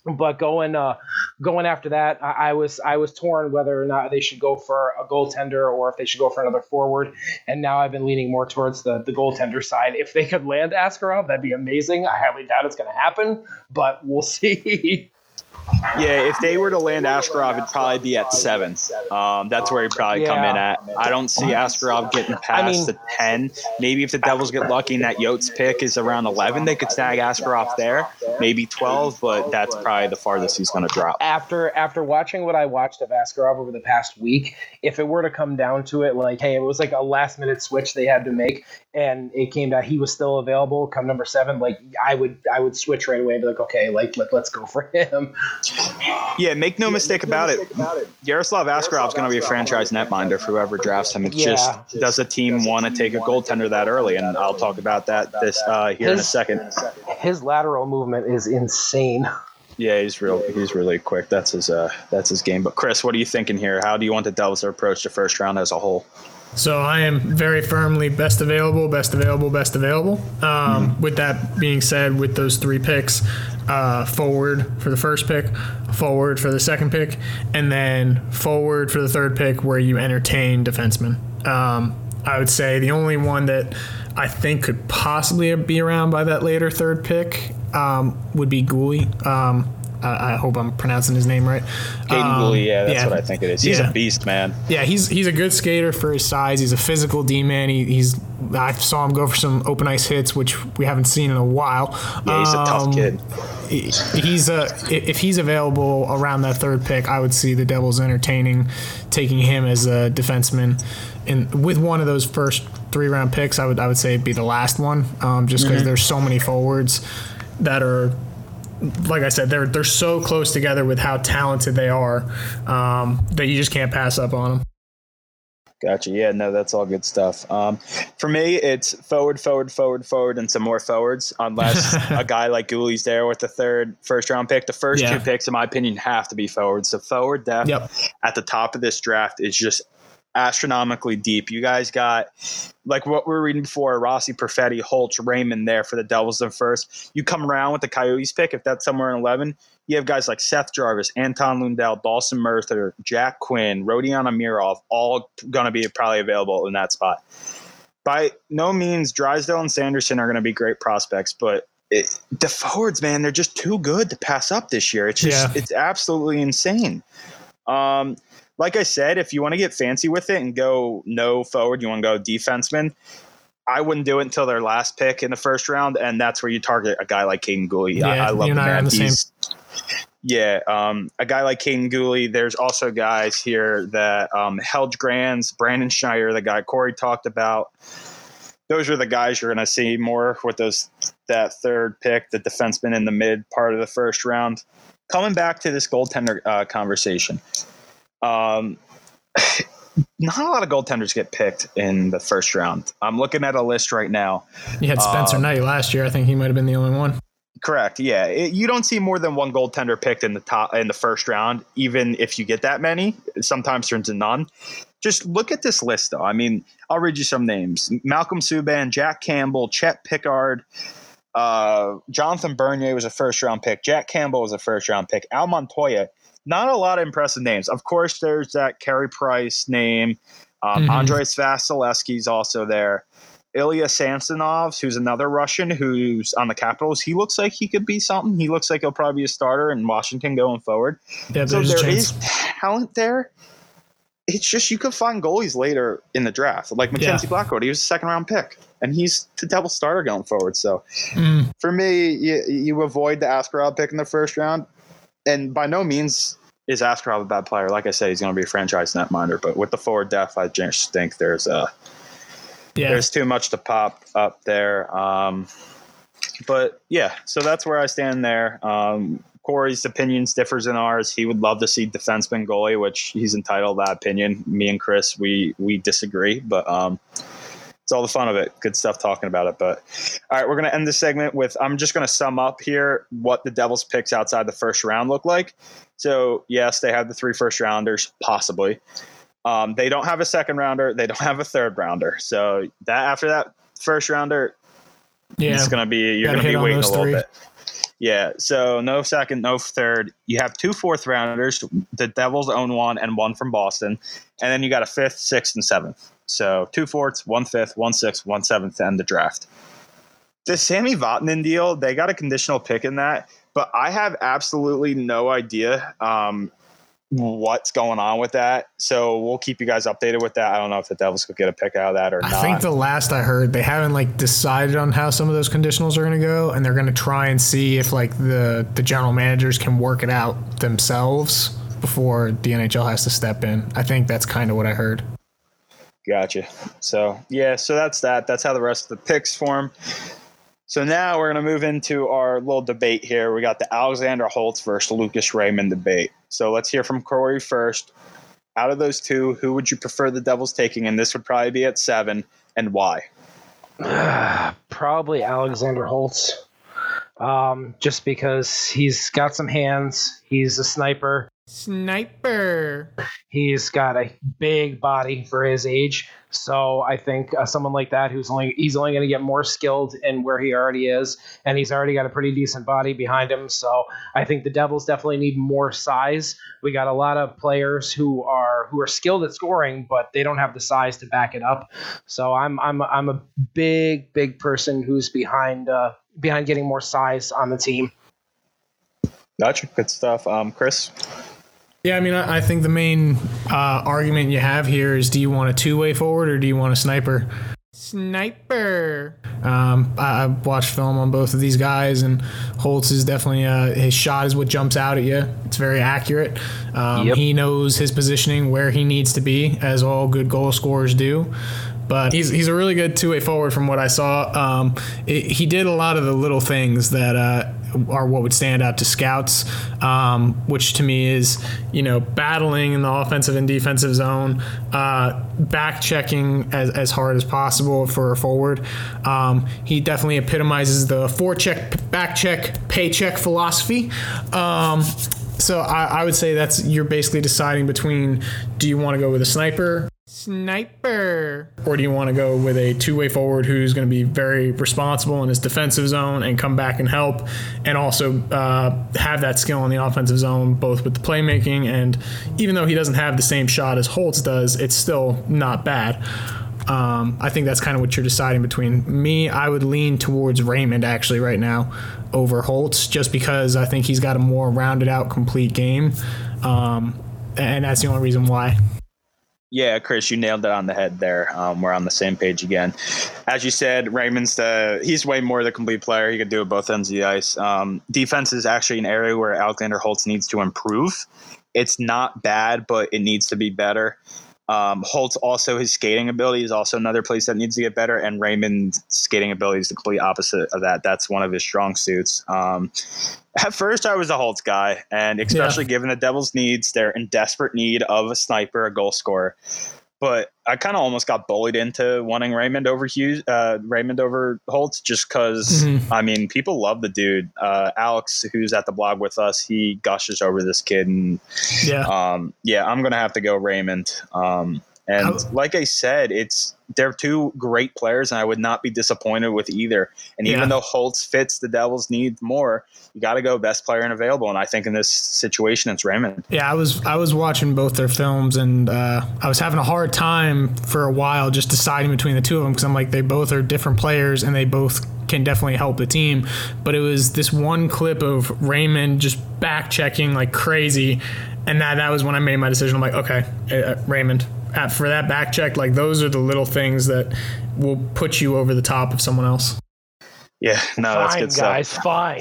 Speaker 3: But going uh, going after that, I, I was I was torn whether or not they should go for a goaltender or if they should go for another forward. And now I've been leaning more towards the the goaltender side. If they could land Askarov, that'd be amazing. I highly doubt it's going to happen, but we'll see.
Speaker 1: Yeah, if they were to land Askarov, it'd probably be at seven. Um, that's where he'd probably come in at. I don't see Askarov getting past
Speaker 3: mean-
Speaker 1: the ten. Maybe if the Devils get lucky and that Yotes pick is around eleven, they could snag Askarov there. Maybe twelve, but that's probably the farthest he's going to drop.
Speaker 3: after after watching what I watched of Askarov over the past week, if it were to come down to it, like, hey, it was like a last minute switch they had to make, and it came down he was still available come number seven, like I would I would switch right away and be like, okay, like let, let's go for him.
Speaker 1: Yeah, make no mistake about it. Yaroslav Askarov's going to be a franchise netminder for whoever drafts him. It's
Speaker 3: Yeah.
Speaker 1: just does a team want to take a goaltender that early? And I'll talk about that this uh, here in a second.
Speaker 3: His lateral movement is insane.
Speaker 1: Yeah, he's real. He's really quick. That's his. Uh, that's his game. But Chris, what are you thinking here? How do you want the Devils to approach the first round as a whole?
Speaker 2: So I am very firmly best available, best available, best available. Um, With that being said, with those three picks, uh, forward for the first pick, forward for the second pick, and then forward for the third pick, where you entertain defensemen. Um, I would say the only one that I think could possibly be around by that later third pick um, would be Guhle. Um, I, I hope I'm pronouncing his name right.
Speaker 1: Kaiden
Speaker 2: Um,
Speaker 1: Guhle, yeah, that's
Speaker 2: yeah.
Speaker 1: what I think it is. He's
Speaker 2: Yeah.
Speaker 1: a beast, man.
Speaker 2: Yeah, he's he's a good skater for his size. He's a physical D man. He, he's I saw him go for some open ice hits, which we haven't seen in a while.
Speaker 1: Yeah, he's a tough
Speaker 2: Um,
Speaker 1: kid.
Speaker 2: He- He's a if he's available around that third pick, I would see the Devils entertaining taking him as a defenseman. And with one of those first three round picks, I would I would say it'd be the last one, um, just because there's so many forwards that are like I said, they're they're so close together with how talented they are um, that you just can't pass up on them.
Speaker 1: Gotcha. Yeah, no, that's all good stuff. Um, for me, it's forward, forward, forward, forward, and some more forwards. Unless a guy like Guhle's there with the third first round pick, the first
Speaker 2: Yeah.
Speaker 1: two picks, in my opinion, have to be forwards. So forward depth
Speaker 2: Yep.
Speaker 1: at the top of this draft is just astronomically deep. You guys got like what we were reading before: Rossi, Perfetti, Holtz, Raymond there for the Devils in first. You come around with the Coyotes pick if that's somewhere in eleven. You have guys like Seth Jarvis, Anton Lundell, Dawson Mercer, Jack Quinn, Rodion Amirov, all going to be probably available in that spot. By no means, Drysdale and Sanderson are going to be great prospects, but it, the forwards, man, they're just too good to pass up this year. It's just
Speaker 2: Yeah.
Speaker 1: it's absolutely insane. Um, like I said, if you want to get fancy with it and go no forward, you want to go defenseman. I wouldn't do it until their last pick in the first round, and that's where you target a guy like Kaiden Guhle.
Speaker 2: Yeah,
Speaker 1: I love
Speaker 2: you
Speaker 1: the
Speaker 2: and I
Speaker 1: man.
Speaker 2: on the same-
Speaker 1: He's- yeah, um, a guy like Kaiden Guhle. There's also guys here that um, Heldgrands, Braden Schneider, the guy Corey talked about. Those are the guys you're going to see more with those that third pick, the defenseman in the mid part of the first round. Coming back to this goaltender uh, conversation, um, not a lot of goaltenders get picked in the first round. I'm looking at a list right now.
Speaker 2: You had Spencer
Speaker 1: Um,
Speaker 2: Knight last year. I think he might have been the only one.
Speaker 1: Correct. Yeah, It- you don't see more than one goaltender picked in the top in the first round. Even if you get that many, it sometimes turns to none. Just look at this list, though. I mean, I'll read you some names: Malcolm Subban, Jack Campbell, Chet Pickard, uh, Jonathan Bernier was a first round pick. Jack Campbell was a first round pick. Al Montoya. Not a lot of impressive names. Of course, there's that Carey Price name. Um,
Speaker 2: Mhm.
Speaker 1: Andrei Vasilevskiy's also there. Ilya Samsonov, who's another Russian who's on the Capitals, he looks like he could be something. He looks like he'll probably be a starter in Washington going forward.
Speaker 2: Yeah,
Speaker 1: So there is talent there. It's just you could find goalies later in the draft, like MacKenzie Blackwood. He was a second round pick, and he's the double starter going forward. So
Speaker 2: Mm,
Speaker 1: for me, you, you avoid the Askarov pick in the first round, and by no means is Askarov a bad player. Like I said, he's going to be a franchise netminder, but with the forward depth, I just think there's uh,
Speaker 2: yeah,
Speaker 1: there's too much to pop up there. Um, but yeah, so that's where I stand there. Um, Corey's opinions differs in ours. He would love to see defenseman goalie, which he's entitled to that opinion. Me and Chris, we we disagree, but um, it's all the fun of it. Good stuff talking about it. But all right, we're gonna end this segment with I'm just gonna sum up here what the Devils picks outside the first round look like. So yes, they have the three first rounders, possibly. Um, they don't have a second rounder. They don't have a third rounder. So that after that first rounder,
Speaker 2: yeah.
Speaker 1: it's gonna be you're gonna be waiting a little
Speaker 2: three.
Speaker 1: bit. Yeah. So no second, no third. You have two fourth rounders. The Devils own one and one from Boston, and then you got a fifth, sixth, and seventh. So two fourths, one fifth, one sixth, one seventh to end the draft. The Sami Vatanen deal, they got a conditional pick in that, but I have absolutely no idea um, what's going on with that. So we'll keep you guys updated with that. I don't know if the Devils could get a pick out of that or
Speaker 2: I
Speaker 1: not.
Speaker 2: I think the last I heard, they haven't like decided on how some of those conditionals are going to go, and they're going to try and see if like the the general managers can work it out themselves before the NHL has to step in. I think that's kind of what I heard.
Speaker 1: Gotcha. So yeah, so that's that. That's how the rest of the picks form. So now we're gonna move into our little debate here. We got the Alexander Holtz versus Lucas Raymond debate. So let's hear from Corey first. Out of those two, who would you prefer the Devils taking? And this would probably be at seven, and why?
Speaker 3: Probably Alexander Holtz. Um, just because he's got some hands, he's a sniper,
Speaker 2: Sniper.
Speaker 3: he's got a big body for his age. So I think uh, someone like that, who's only he's only going to get more skilled in where he already is, and he's already got a pretty decent body behind him. So I think the Devils definitely need more size. We got a lot of players who are who are skilled at scoring, but they don't have the size to back it up. So I'm I'm I'm a big big person who's behind uh, behind getting more size on the team.
Speaker 1: Gotcha. Good stuff. Um, Chris.
Speaker 2: Yeah, I mean, I, I think the main uh, argument you have here is: do you want a two-way forward or do you want a sniper? Sniper. Um, I, I've watched film on both of these guys, and Holtz is definitely uh, his shot is what jumps out at you. It's very accurate. Um,
Speaker 3: Yep.
Speaker 2: He knows his positioning, where he needs to be, as all good goal scorers do. But he's, he's a really good two way forward from what I saw. Um, it, he did a lot of the little things that uh, are what would stand out to scouts, um, which to me is, you know, battling in the offensive and defensive zone, uh, back checking as, as hard as possible for a forward. Um, he definitely epitomizes the forecheck, back check, paycheck philosophy. Um, so I, I would say that's you're basically deciding between do you want to go with a sniper sniper or do you want to go with a two-way forward who's going to be very responsible in his defensive zone and come back and help and also uh, have that skill in the offensive zone both with the playmaking and even though he doesn't have the same shot as holtz does it's still not bad Um, I think that's kind of what you're deciding between. Me, I would lean towards Raymond actually right now over Holtz, just because I think he's got a more rounded out, complete game, um, and that's the only reason why.
Speaker 1: Yeah, Chris, you nailed it on the head there. Um, we're on the same page again. As you said, Raymond's the he's way more the complete player. He could do it both ends of the ice. Um, defense is actually an area where Alexander Holtz needs to improve. It's not bad, but it needs to be better. Um, Holtz also his skating ability is also another place that needs to get better, and Raymond's skating ability is the complete opposite of that. That's one of his strong suits. Um, at first, I was a Holtz guy, and especially yeah. given the Devils' needs, they're in desperate need of a sniper, a goal scorer but I kind of almost got bullied into wanting Raymond over Hughes, uh, Raymond over Holtz, just because mm-hmm. I mean people love the dude. Uh, Alex, who's at the blog with us, he gushes over this kid, and yeah, um, yeah, I'm gonna have to go Raymond. Um, and oh. like I said, it's they're two great players, and I would not be disappointed with either. And even though Holtz fits the Devils' need more, you got to go best player and available. And I think in this situation, it's Raymond.
Speaker 2: Yeah, I was I was watching both their films, and uh, I was having a hard time for a while just deciding between the two of them because I'm like they both are different players, and they both can definitely help the team. But it was this one clip of Raymond just back checking like crazy, and that that was when I made my decision. I'm like, okay, uh, Raymond at, for that back check, like those are the little things that will put you over the top of someone else.
Speaker 1: Yeah, no, fine, that's good
Speaker 3: guys,
Speaker 1: stuff.
Speaker 3: Fine,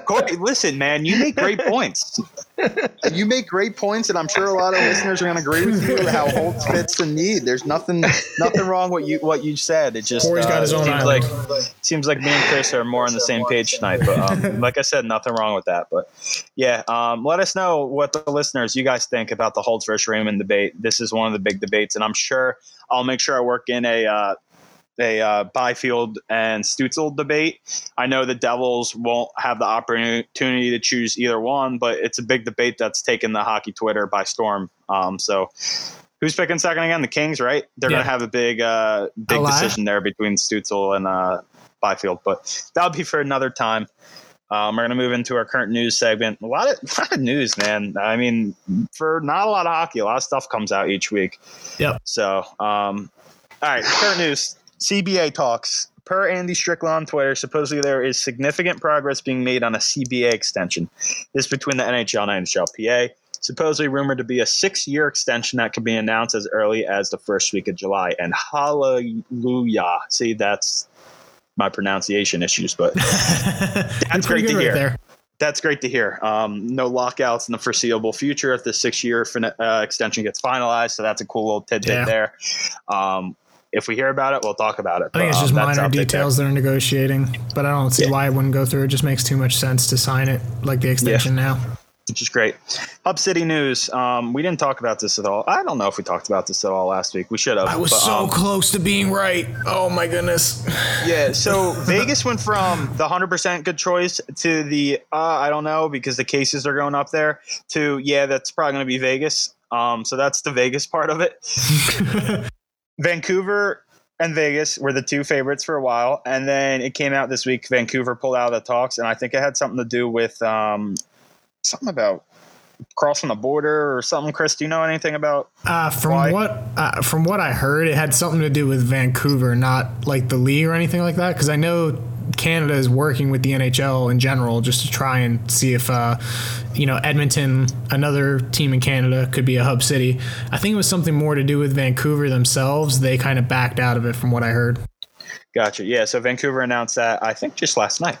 Speaker 1: Corey, listen, man, you make great points. You make great points, and I'm sure a lot of listeners are going to agree with you how Holtz fits the need. There's nothing, nothing wrong what you what you said. It just
Speaker 2: Corey's uh, got his own
Speaker 1: seems like seems like me and Chris are more on the same page tonight. But um, like I said, nothing wrong with that. But yeah, um, let us know what the listeners you guys think about the Holtz versus Raymond debate. This is one of the big debates, and I'm sure I'll make sure I work in a uh, a uh, Byfield and Stützle debate. I know the Devils won't have the opportunity to choose either one, but it's a big debate that's taken the hockey Twitter by storm. Um, so who's picking second again? The Kings, right? They're yeah. going to have a big, uh, big decision there between Stützle and uh, Byfield, but that'll be for another time. Um, we're going to move into our current news segment. A lot of, a lot of news, man. I mean, for not a lot of hockey, a lot of stuff comes out each week.
Speaker 2: Yep.
Speaker 1: So, um, all right, current news. CBA talks. Per Andy Strickland on Twitter, supposedly there is significant progress being made on a CBA extension. This between the NHL and NHLPA. Supposedly rumored to be a six-year extension that could be announced as early as the first week of July. And hallelujah! See, that's my pronunciation issues, but that's great to hear. Right that's great to hear. Um, no lockouts in the foreseeable future if the six-year fin- uh, extension gets finalized. So that's a cool little tidbit yeah. there. Um, if we hear about it, we'll talk about it.
Speaker 2: I think it's just um, minor details they're negotiating, but I don't see yeah. why it wouldn't go through. It just makes too much sense to sign it like the extension yeah. now.
Speaker 1: Which is great. Hub City News. Um, we didn't talk about this at all. I don't know if we talked about this at all last week. We should have.
Speaker 2: I was but, so um, close to being right. Oh my goodness.
Speaker 1: Yeah. So Vegas went from the hundred percent good choice to the uh, I don't know because the cases are going up there to yeah that's probably going to be Vegas. Um, so that's the Vegas part of it. Vancouver and Vegas were the two favorites for a while, and then it came out this week. Vancouver pulled out of the talks, and I think it had something to do with um, something about crossing the border or something. Chris, do you know anything about?
Speaker 2: Uh, from why? what uh, from what I heard, it had something to do with Vancouver, not like the league or anything like that. Because I know Canada is working with the NHL in general just to try and see if, uh, you know, Edmonton, another team in Canada, could be a hub city. I think it was something more to do with Vancouver themselves. They kind of backed out of it from what I heard.
Speaker 1: Gotcha. Yeah. So Vancouver announced that, I think, just last night.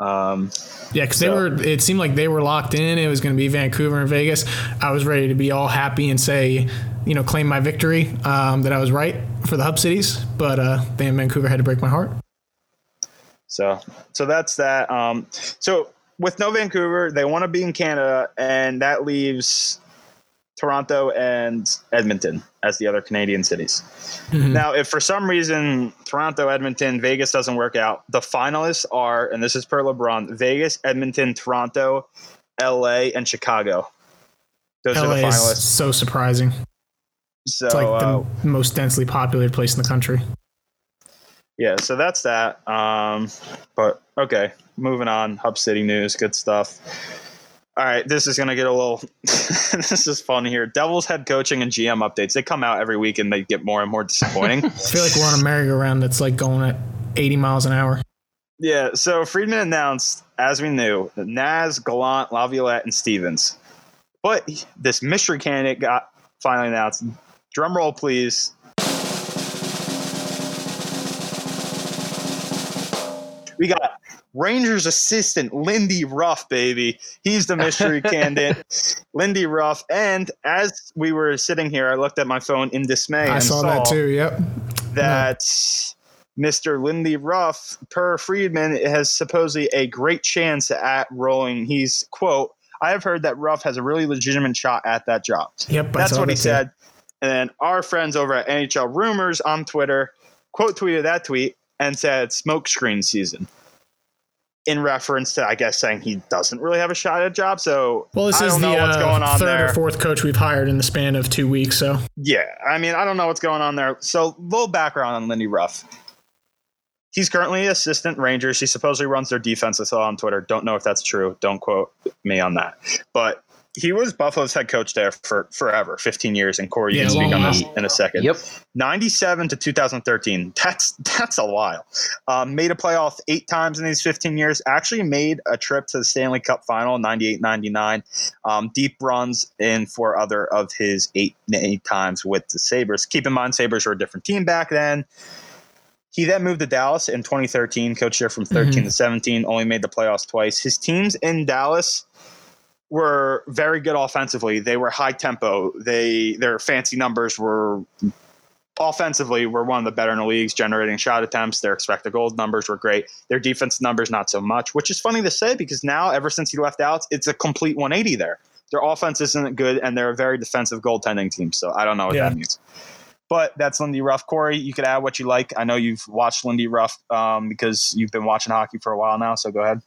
Speaker 1: Um,
Speaker 2: yeah, because so. they were. It seemed like they were locked in. It was going to be Vancouver and Vegas. I was ready to be all happy and say, you know, claim my victory um, that I was right for the hub cities. But uh, then Vancouver had to break my heart.
Speaker 1: So so that's that. Um, so with no Vancouver, they want to be in Canada, and that leaves Toronto and Edmonton as the other Canadian cities. Mm-hmm. Now, if for some reason Toronto, Edmonton, Vegas doesn't work out, the finalists are, and this is per LeBrun, Vegas, Edmonton, Toronto, LA, and Chicago.
Speaker 2: Those LA are the finalists. Is so surprising. So, it's like uh, the most densely populated place in the country
Speaker 1: yeah, so that's that. Um, but okay, moving on. Hub City news, good stuff. All right, this is gonna get a little. this is fun here. Devils head coaching and GM updates. They come out every week and they get more and more disappointing.
Speaker 2: I feel like we're on a merry-go-round that's like going at 80 miles an hour.
Speaker 1: yeah. So Friedman announced, as we knew, Naz, Gallant, Laviolette, and Stevens. But this mystery candidate got finally announced. Drum roll, please. We got Rangers assistant Lindy Ruff, baby. He's the mystery candidate, Lindy Ruff. And as we were sitting here, I looked at my phone in dismay
Speaker 2: I
Speaker 1: and
Speaker 2: saw that too. Yep.
Speaker 1: that Mr. Lindy Ruff, per Friedman, has supposedly a great chance at rolling. He's quote, I have heard that Ruff has a really legitimate shot at that job.
Speaker 2: Yep.
Speaker 1: That's
Speaker 2: saw
Speaker 1: what he
Speaker 2: too.
Speaker 1: said. And then our friends over at NHL Rumors on Twitter quote tweeted that tweet and said smokescreen season. In reference to, I guess, saying he doesn't really have a shot at a job. So
Speaker 2: Well, this
Speaker 1: I
Speaker 2: is
Speaker 1: don't
Speaker 2: the
Speaker 1: know what's
Speaker 2: uh,
Speaker 1: going on
Speaker 2: third
Speaker 1: there.
Speaker 2: or fourth coach we've hired in the span of two weeks. So
Speaker 1: Yeah, I mean, I don't know what's going on there. So, little background on Lindy Ruff. He's currently assistant Rangers. He supposedly runs their defense. I saw on Twitter. Don't know if that's true. Don't quote me on that. But he was Buffalo's head coach there for forever, 15 years. And Corey, you
Speaker 2: Yeah,
Speaker 1: can speak on this in a second.
Speaker 3: Yep.
Speaker 1: 97 to 2013. That's that's a while. Um, made a playoff eight times in these 15 years. Actually made a trip to the Stanley Cup final 98 99. Um, deep runs in four other of his eight, eight times with the Sabres. Keep in mind, Sabres were a different team back then. He then moved to Dallas in 2013, coached there from 13 to 17, only made the playoffs twice. His teams in Dallas were very good offensively. They were high tempo. They their fancy numbers were offensively were one of the better in the leagues, generating shot attempts. Their expected goals numbers were great. Their defense numbers not so much, which is funny to say because now ever since he left out, it's a complete 180 there. Their offense isn't good, and they're a very defensive goaltending team. So I don't know what
Speaker 2: Yeah.
Speaker 1: that means. But that's Lindy Ruff. Corey, you could add what you like. I know you've watched Lindy Ruff um, because you've been watching hockey for a while now. So go ahead.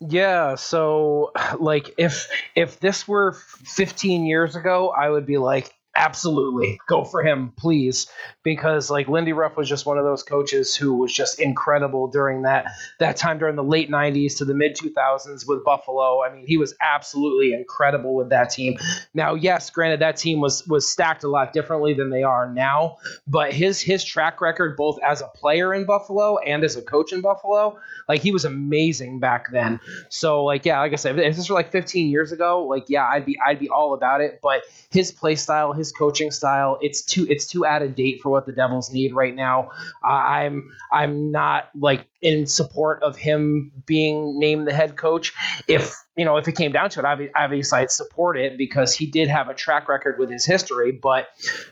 Speaker 3: Yeah, so like if if this were 15 years ago, I would be like absolutely go for him, please, because like Lindy Ruff was just one of those coaches who was just incredible during that that time during the late 90s to the mid 2000s with Buffalo. I mean, he was absolutely incredible with that team. Now, yes, granted that team was was stacked a lot differently than they are now, but his his track record both as a player in Buffalo and as a coach in Buffalo, like he was amazing back then. So like yeah, like I said, if this were like 15 years ago, like yeah, I'd be I'd be all about it. But his play style, his coaching style, it's too it's too out of date for what the Devils need right now. Uh, I'm I'm not like in support of him being named the head coach. If you know, if it came down to it, obvi- obviously I'd support it because he did have a track record with his history. But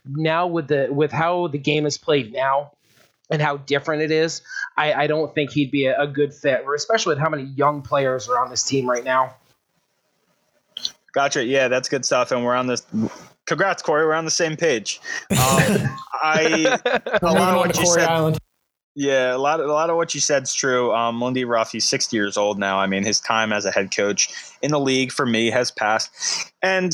Speaker 3: now with the with how the game is played now, and how different it is, I, I don't think he'd be a, a good fit, especially with how many young players are on this team right now.
Speaker 1: Gotcha. Yeah, that's good stuff. And we're on this. Congrats, Corey. We're on the same page. Um, I a lot of what you
Speaker 2: Corey
Speaker 1: said.
Speaker 2: Island.
Speaker 1: Yeah, a lot of a lot of what you said is true. Um, Lindy Ruff, he's 60 years old now. I mean, his time as a head coach in the league for me has passed, and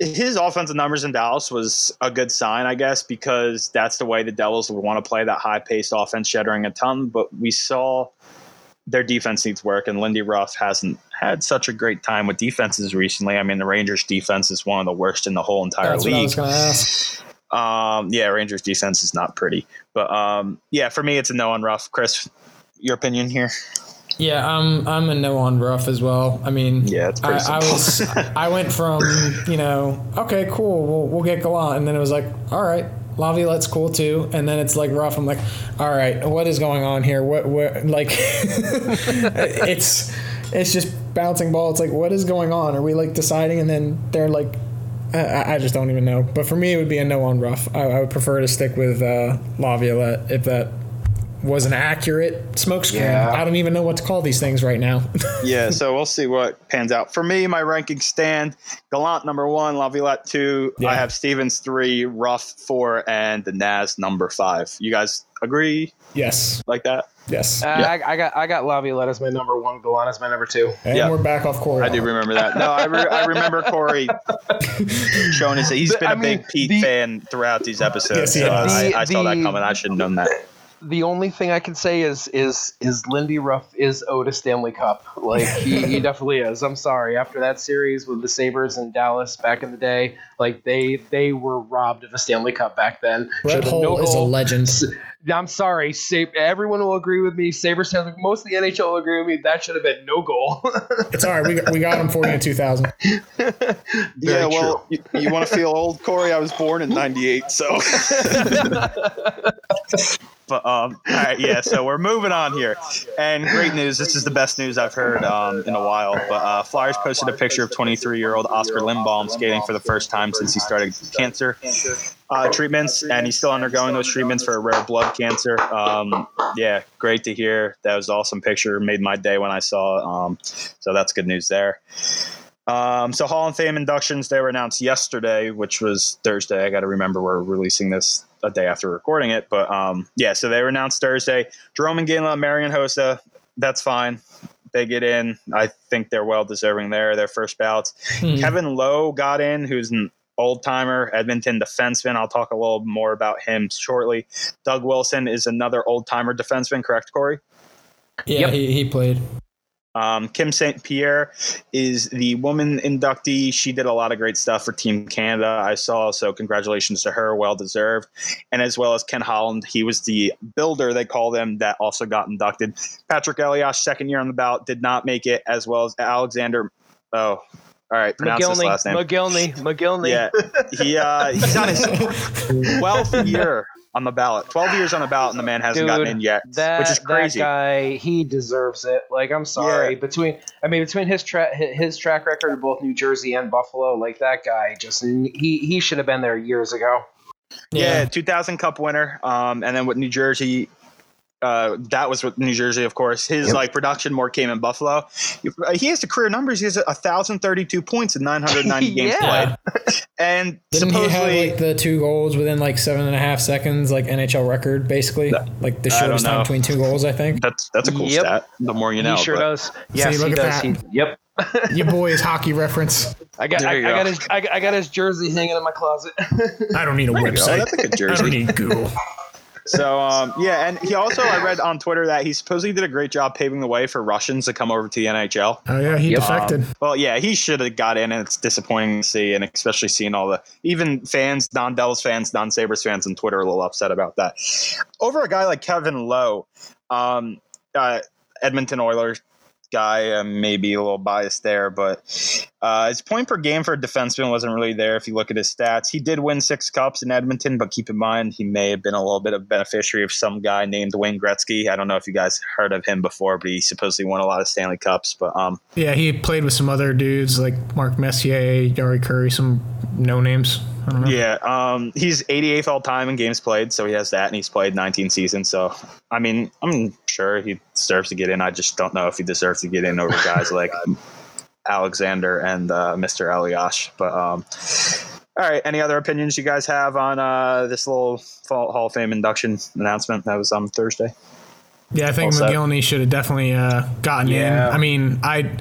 Speaker 1: his offensive numbers in Dallas was a good sign, I guess, because that's the way the Devils would want to play that high paced offense, shattering a ton. But we saw their defense needs work, and Lindy Ruff hasn't had such a great time with defenses recently. I mean, the Rangers' defense is one of the worst in the whole entire
Speaker 2: That's what I
Speaker 1: league.
Speaker 2: was going to ask.
Speaker 1: Um, yeah, Rangers defense is not pretty, but um, yeah, for me it's a no on Ruff. Chris, your opinion here?
Speaker 4: Yeah, I'm I'm a no on Ruff as well. I mean,
Speaker 1: Yeah, it's pretty
Speaker 4: I, I was I went from you know okay cool we'll we'll get Gallant and then it was like all right Laviolette's cool too and then it's like Ruff. I'm like all right what is going on here? What what like it's it's just bouncing ball. It's like what is going on? Are we like deciding and then they're like. I, I just don't even know. But for me, it would be a no on Ruff. I, I would prefer to stick with uh, Laviolette if that was an accurate smokescreen.
Speaker 3: Yeah.
Speaker 4: I don't even know what to call these things right now.
Speaker 1: yeah, so we'll see what pans out. For me, my rankings stand: Gallant number one, Laviolette two.
Speaker 4: Yeah.
Speaker 1: I have Stevens three, Ruff four, and the Naz number five. You guys agree
Speaker 4: yes.
Speaker 1: like that?
Speaker 4: Yes.
Speaker 3: Uh, I, I got I got Laviolette as my number one, Gallant as my number two.
Speaker 4: and
Speaker 1: yeah.
Speaker 4: we're back off Corey.
Speaker 1: I do remember that. No, I, re- I remember Corey showing his. He's
Speaker 3: But,
Speaker 1: been a
Speaker 3: I mean,
Speaker 1: big Pete
Speaker 3: the-
Speaker 1: fan throughout these episodes.
Speaker 4: Yes, he
Speaker 1: so
Speaker 4: has.
Speaker 1: I,
Speaker 3: The-
Speaker 1: I saw that coming. I should have known that.
Speaker 3: The only thing I can say is is is Lindy Ruff is owed a Stanley Cup. Like he, he definitely is. I'm sorry. After that series with the Sabres in Dallas back in the day, like they they were robbed of a Stanley Cup back then.
Speaker 4: Brett
Speaker 3: Should've
Speaker 4: Hull
Speaker 3: no
Speaker 4: is a legend.
Speaker 3: I'm sorry. Sa- everyone will agree with me. Sabres fans, most of the NHL will agree with me. That should have been no goal.
Speaker 4: It's all right. We got, we got him for you in 2000.
Speaker 1: yeah, well, you, you want to feel old, Corey? I was born in '98, so. But um, all right, yeah. So we're moving on here, and great news. This is the best news I've heard um, in a while. But uh, Flyers posted a picture of 23-year-old Oskar Lindblom skating for the first time since he started cancer uh, treatments, and he's still undergoing those treatments for a rare blood cancer. Um, yeah, great to hear. That was an awesome picture. Made my day when I saw it. Um, so that's good news there. Um, so Hall of Fame inductions they were announced yesterday, which was Thursday. I got to remember we're releasing this a day after recording it, but um, yeah. So they were announced Thursday. Jerome and Gala, Marian Hossa, that's fine. They get in. I think they're well deserving there. Their first bouts.
Speaker 4: Hmm.
Speaker 1: Kevin Lowe got in, who's an old timer, Edmonton defenseman. I'll talk a little more about him shortly. Doug Wilson is another old timer defenseman, correct, Corey?
Speaker 4: Yeah,
Speaker 3: Yep.
Speaker 4: he, he played.
Speaker 1: Um, Kim St. Pierre is the woman inductee. She did a lot of great stuff for Team Canada. I saw, so congratulations to her, well deserved. And as well as Ken Holland, he was the builder, they call them, that also got inducted. Patrick Elias, second year on the ballot, did not make it, as well as Alexander. Oh, all right, pronounce his
Speaker 3: Mogilny,
Speaker 1: last name.
Speaker 3: Mogilny, Mogilny.
Speaker 1: Yeah, he uh, he's on his 12th year on the ballot. 12 years on the ballot, and the man hasn't gotten in yet,
Speaker 3: That,
Speaker 1: which is crazy.
Speaker 3: That guy, he deserves it. Like, I'm sorry.
Speaker 1: Yeah.
Speaker 3: Between, I mean, between his track, his track record in both New Jersey and Buffalo, like that guy, just he he should have been there years ago.
Speaker 1: Yeah, 2000 Cup winner. Um, and then with New Jersey, uh, that was with New Jersey, of course. His like production more came in Buffalo. He has the career numbers. He has a thousand thirty-two points in nine hundred ninety games played, and
Speaker 4: Didn't he
Speaker 1: supposedly
Speaker 4: have like the two goals within like seven and a half seconds, like NHL record, basically? Like the shortest time between two goals, I think.
Speaker 1: that's that's a cool
Speaker 3: Yep.
Speaker 1: stat. The more you know.
Speaker 3: he sure
Speaker 1: but-
Speaker 3: does. Yes,
Speaker 2: look
Speaker 3: he
Speaker 2: at
Speaker 3: does.
Speaker 2: that.
Speaker 3: He, yep.
Speaker 2: Your boy is hockey reference.
Speaker 3: I got,
Speaker 1: There
Speaker 3: I, I got his, I, got- I got his jersey hanging in my closet.
Speaker 2: I don't need a
Speaker 1: There you go.
Speaker 2: website.
Speaker 1: That's a good
Speaker 2: I
Speaker 1: jersey.
Speaker 2: don't need Google.
Speaker 1: So um, yeah, and he also I read on Twitter that he supposedly did a great job paving the way for Russians to come over to the NHL.
Speaker 2: Oh yeah, he
Speaker 3: Yep.
Speaker 2: defected.
Speaker 1: Well, yeah, he should have got in, and it's disappointing to see, and especially seeing all the even fans, non Devils fans, non Sabres fans on Twitter, are a little upset about that. Over a guy like Kevin Lowe, um, uh, Edmonton Oilers guy, uh, maybe a little biased there, but uh, his point per game for a defenseman wasn't really there. If you look at his stats, he did win six cups in Edmonton, but keep in mind he may have been a little bit of beneficiary of some guy named Wayne Gretzky. I don't know if you guys heard of him before, but he supposedly won a lot of Stanley Cups. But um,
Speaker 2: Yeah, he played with some other dudes like Mark Messier, Jari Kurri, some no names. I don't know.
Speaker 1: Yeah, um, he's 88th all time in games played, so he has that, and he's played 19 seasons. So, I mean, I'm sure he deserves to get in. I just don't know if he deserves to get in over guys like Alexander and uh, Mr. Eliash. But um, all right, any other opinions you guys have on uh, this little Hall of Fame induction announcement that was on Thursday?
Speaker 2: Yeah, I think
Speaker 1: All.
Speaker 2: Mogilny should have definitely uh, gotten
Speaker 3: Yeah.
Speaker 2: in. I mean, I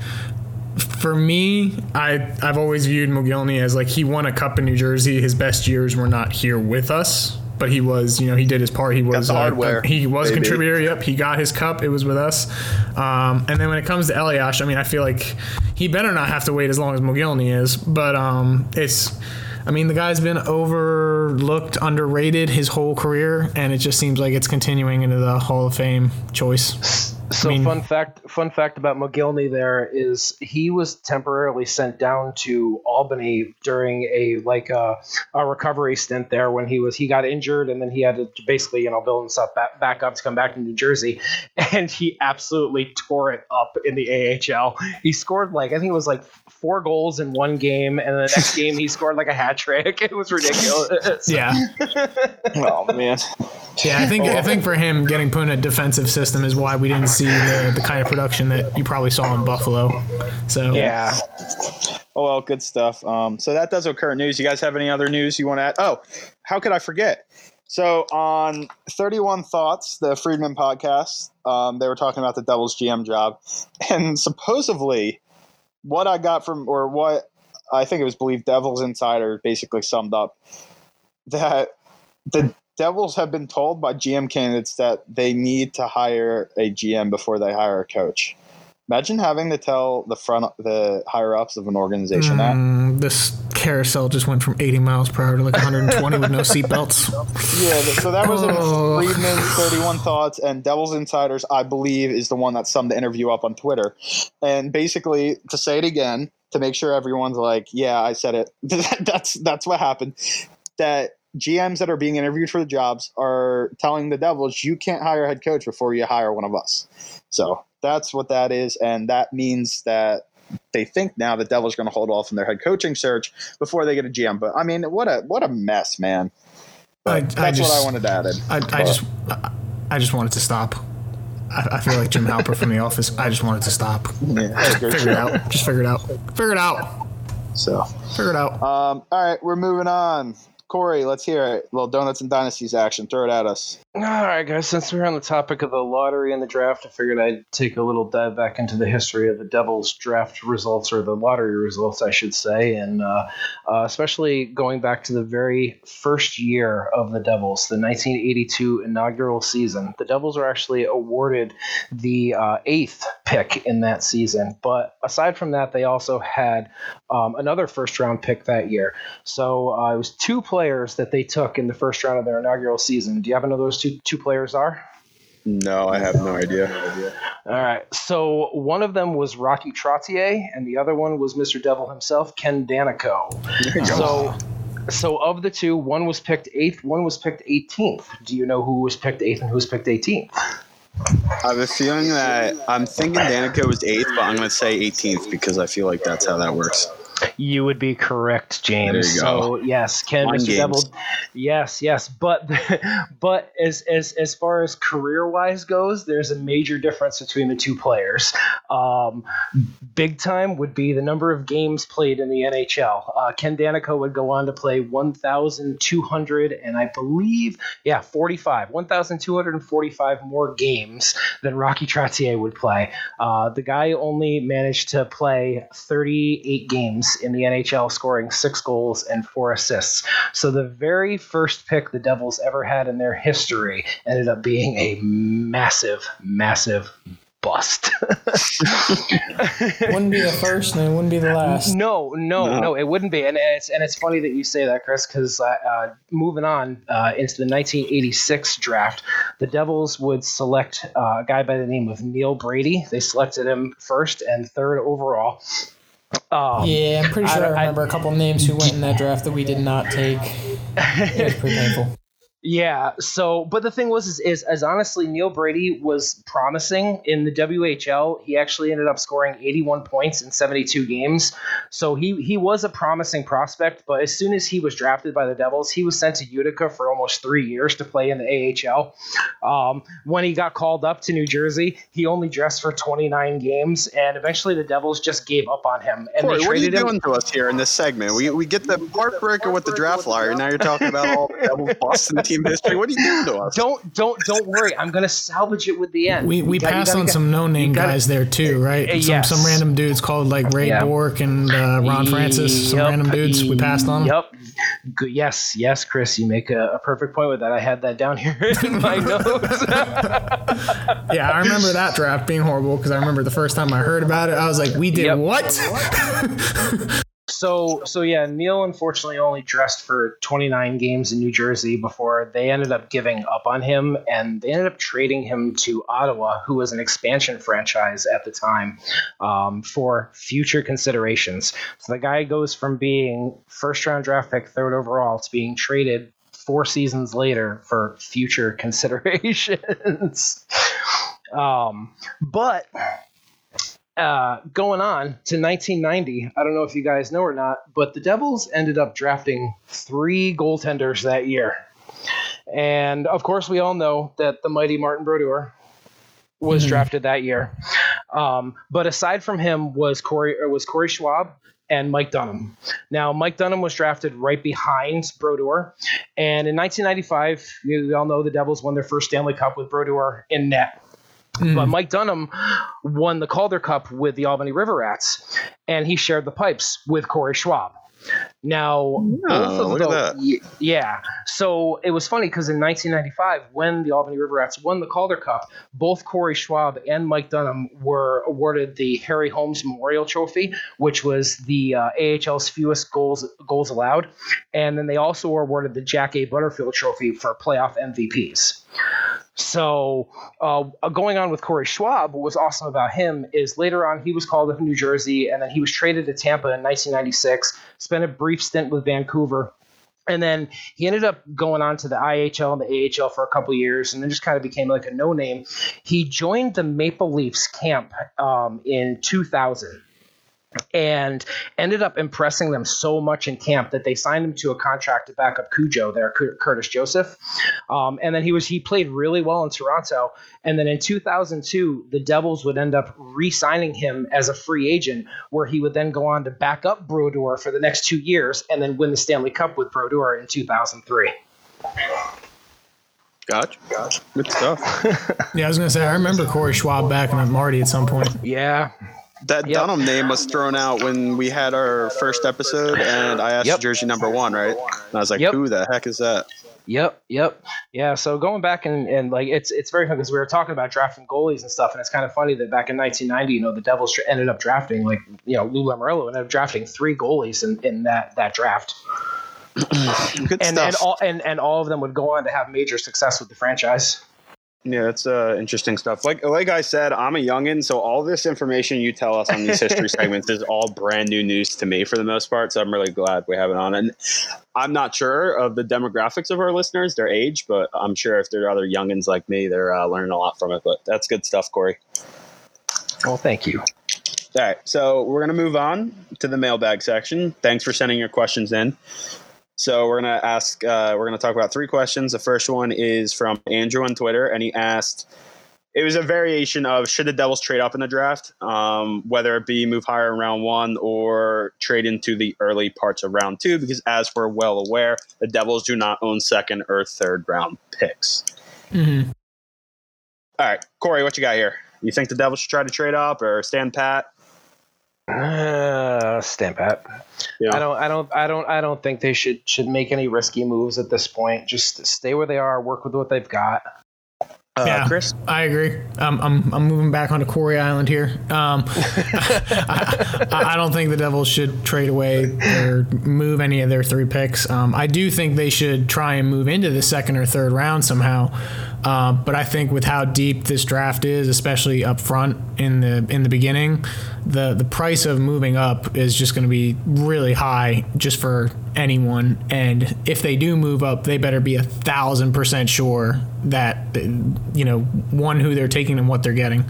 Speaker 2: for me, I I've always viewed Mogilny as like he won a cup in New Jersey. His best years were not here with us, but he was, you know, he did his part. He was
Speaker 1: the
Speaker 2: uh,
Speaker 1: hardware,
Speaker 2: he was a contributor. Yep, he got his cup. It was with us. Um, and then when it comes to Eliash, I mean, I feel like he better not have to wait as long as Mogilny is. But um, it's. I mean, the guy's been overlooked, underrated his whole career, and it just seems like it's continuing into the Hall of Fame choice.
Speaker 3: So
Speaker 2: mean-
Speaker 3: fun fact, fun fact about Mogilny there is he was temporarily sent down to Albany during a like a, a recovery stint there when he was he got injured and then he had to basically you know build himself back, back up to come back to New Jersey and he absolutely tore it up in the AHL. He scored like I think it was like four goals in one game and the next game he scored like a hat trick. It was ridiculous.
Speaker 2: Yeah,
Speaker 1: Oh man,
Speaker 2: yeah. I think I think for him, getting put in a defensive system is why we didn't see the, the kind of production that you probably saw in Buffalo. So
Speaker 3: Yeah.
Speaker 1: Oh well, good stuff. Um, so that does current news. You guys have any other news you want to add? Oh, how could I forget? So on 31 Thoughts, the Friedman podcast, um, they were talking about the Devils GM job, and supposedly, what I got from or what I think it was Believe Devils Insider basically summed up that the Devils have been told by GM candidates that they need to hire a GM before they hire a coach. Imagine having to tell the front, the higher ups of an organization that.
Speaker 2: Mm, this carousel just went from 80 miles per hour to like 120 with no seatbelts.
Speaker 1: Yeah, so that was in
Speaker 2: Oh.
Speaker 1: Friedman's 31 Thoughts, and Devils Insiders, I believe, is the one that summed the interview up on Twitter. And basically, to say it again, to make sure everyone's like, yeah, I said it, that's, that's what happened. That GMs that are being interviewed for the jobs are telling the Devils, you can't hire a head coach before you hire one of us. So that's what that is. And that means that they think now the Devils are going to hold off on their head coaching search before they get a GM. But I mean, what a what a mess, man.
Speaker 2: I, I
Speaker 1: that's
Speaker 2: just,
Speaker 1: what I wanted to add.
Speaker 2: I, I just, I, I just wanted to stop. I, feel like Jim Halpert from The Office. I just wanted to stop.
Speaker 1: Yeah, I.
Speaker 2: Figure it out. Just figure it out. Figure it out.
Speaker 1: So,
Speaker 2: Figure it out.
Speaker 1: um, all right, we're moving on. Corey, let's hear it. little donuts and dynasties action. Throw it at us.
Speaker 3: All right, guys. Since we're on the topic of the lottery and the draft, I figured I'd take a little dive back into the history of the Devils' draft results, or the lottery results, I should say, and uh, uh, especially going back to the very first year of the Devils, the 1982 inaugural season. The Devils were actually awarded the uh, eighth pick in that season, but aside from that, they also had um, another first-round pick that year. So uh, it was two players that they took in the first round of their inaugural season. Do you happen to know those two two players are?
Speaker 1: No, I have no idea.
Speaker 3: All right. So one of them was Rocky Trottier, and the other one was Mr. Devil himself, Ken Daneyko. So, so of the two, one was picked eighth, one was picked 18th. Do you know who was picked eighth and who was picked 18th?
Speaker 5: I have a feeling that I'm thinking Daneyko was eighth, but I'm going to say 18th because I feel like that's how that works.
Speaker 3: You would be correct, James.
Speaker 5: There you go.
Speaker 3: So yes, Ken,
Speaker 5: Mind
Speaker 3: Mr.
Speaker 5: games.
Speaker 3: Devil. Yes, yes, but but as as as far as career wise goes, there's a major difference between the two players. Um, big time would be the number of games played in the NHL. Uh, Ken Daneyko would go on to play 1,200 and I believe yeah 45 1,245 more games than Rocky Trottier would play. Uh, the guy only managed to play 38 games in the NHL, scoring six goals and four assists. So the very first pick the Devils ever had in their history ended up being a massive, massive bust.
Speaker 4: Wouldn't be the first and it wouldn't be the last.
Speaker 3: No, no,
Speaker 5: No.
Speaker 3: no, it wouldn't be, and it's and it's funny that you say that, Chris, because uh, uh, moving on uh, into the 1986 draft, the Devils would select uh, a guy by the name of Neil Brady. They selected him first and third overall. Um,
Speaker 4: Yeah, I'm pretty sure I,
Speaker 3: I-
Speaker 4: remember a couple names who went in that draft that we did not take. It was pretty painful.
Speaker 3: Yeah. So, but the thing was, is, is as honestly, Neil Brady was promising in the WHL. He actually ended up scoring 81 points in 72 games. So he he was a promising prospect. But as soon as he was drafted by the Devils, he was sent to Utica for almost three years to play in the AHL. Um, when he got called up to New Jersey, he only dressed for 29 games, and eventually the Devils just gave up on him and
Speaker 5: Corey,
Speaker 3: they
Speaker 5: what are you
Speaker 3: traded him.
Speaker 5: doing to us here in this segment? We, we get the heartbreaker with the draft lottery. Now you're talking about all the Devils Boston team history. What are you doing to us?
Speaker 3: Don't don't don't worry. I'm gonna salvage it with the end.
Speaker 2: We, we
Speaker 3: You got- you
Speaker 2: passed
Speaker 3: gotta
Speaker 2: on
Speaker 3: get-
Speaker 2: some no name
Speaker 3: you gotta-
Speaker 2: guys there too, right?
Speaker 3: Uh,
Speaker 2: Some,
Speaker 3: yes.
Speaker 2: some random dudes called like Ray
Speaker 3: Yeah.
Speaker 2: Bourque and uh, Ron Francis. Some
Speaker 3: Yep.
Speaker 2: random dudes. We passed on.
Speaker 3: Yep. Good. Yes, yes, Chris, you make a, a perfect point with that. I had that down here in my notes.
Speaker 2: Yeah, I remember that draft being horrible because I remember the first time I heard about it, I was like, "We did
Speaker 3: Yep.
Speaker 2: what?"
Speaker 3: so, so yeah, Neil unfortunately only dressed for 29 games in New Jersey before they ended up giving up on him, and they ended up trading him to Ottawa, who was an expansion franchise at the time, um, for future considerations. So the guy goes from being first round draft pick, third overall, to being traded four seasons later for future considerations. um, but uh, going on to 1990, I don't know if you guys know or not, but the Devils ended up drafting three goaltenders that year. And of course, we all know that the mighty Martin Brodeur was drafted that year. Um, but aside from him was Corey or was Corey Schwab and Mike Dunham. Now, Mike Dunham was drafted right behind Brodeur, and in 1995, you we all know the Devils won their first Stanley Cup with Brodeur in net. But Mike Dunham won the Calder Cup with the Albany River Rats, and he shared the pipes with Corey Schwab. Now, both
Speaker 5: Oh,
Speaker 3: of
Speaker 5: look at that.
Speaker 3: yeah. So it was funny because in 1995, when the Albany River Rats won the Calder Cup, both Corey Schwab and Mike Dunham were awarded the Harry Holmes Memorial Trophy, which was the uh, AHL's fewest goals goals allowed, and then they also were awarded the Jack A. Butterfield Trophy for playoff MVPs. So, uh, going on with Corey Schwab, what was awesome about him is later on he was called up in New Jersey, and then he was traded to Tampa in 1996. Spent a brief stint with Vancouver, and then he ended up going on to the IHL and the AHL for a couple years, and then just kind of became like a no name. He joined the Maple Leafs camp um, in 2000 and ended up impressing them so much in camp that they signed him to a contract to back up Cujo there, Curtis Joseph. Um, and then he was he played really well in Toronto. And then in 2002, the Devils would end up re-signing him as a free agent, where he would then go on to back up Brodeur for the next two years, and then win the Stanley Cup with Brodeur in 2003.
Speaker 5: Gotcha. Gotcha. Good stuff.
Speaker 2: Yeah, I was gonna say I remember Corey Schwab backing up Marty at some point.
Speaker 3: Yeah,
Speaker 5: That
Speaker 3: Yep.
Speaker 5: Dunham name was thrown out when we had our first episode, and I asked
Speaker 3: Yep.
Speaker 5: jersey number one, right? And I was like,
Speaker 3: Yep.
Speaker 5: "Who the heck is that?"
Speaker 3: Yep, yep, yeah. So going back and, and like it's it's very funny because we were talking about drafting goalies and stuff, and it's kind of funny that back in 1990, you know, the Devils ended up drafting like you know Lou Lamoriello ended up drafting three goalies in, in that that draft,
Speaker 5: Good
Speaker 3: and
Speaker 5: stuff.
Speaker 3: and all and, and all of them would go on to have major success with the franchise.
Speaker 1: Yeah, it's uh, interesting stuff. Like like I said, I'm a youngin, so all this information you tell us on these history segments is all brand new news to me for the most part. So I'm really glad we have it on. And I'm not sure of the demographics of our listeners, their age, but I'm sure if there are other youngins like me, they're uh, learning a lot from it. But that's good stuff, Corey.
Speaker 3: Well, thank you.
Speaker 1: All right, so we're gonna move on to the mailbag section. Thanks for sending your questions in. So we're gonna ask. Uh, we're gonna talk about three questions. The first one is from Andrew on Twitter, and he asked. It was a variation of should the Devils trade up in the draft, um, whether it be move higher in round one or trade into the early parts of round two, because as we're well aware, the Devils do not own second or third round picks.
Speaker 2: Mm-hmm.
Speaker 1: All right, Corey, what you got here? You think the Devils should try to trade up or stand pat?
Speaker 3: Uh, stand pat.
Speaker 1: Yeah.
Speaker 3: I don't. I don't. I don't. I don't think they should should make any risky moves at this point. Just stay where they are. Work with what they've got.
Speaker 1: Uh,
Speaker 2: Yeah.
Speaker 1: Chris.
Speaker 2: I agree. Um, I'm I'm moving back onto Corey Island here. Um, I, I don't think the Devils should trade away or move any of their three picks. Um, I do think they should try and move into the second or third round somehow. Uh, but I think with how deep this draft is, especially up front in the in the beginning, the the price of moving up is just going to be really high just for anyone. And if they do move up, they better be a thousand percent sure that you know one who they're taking and what they're getting.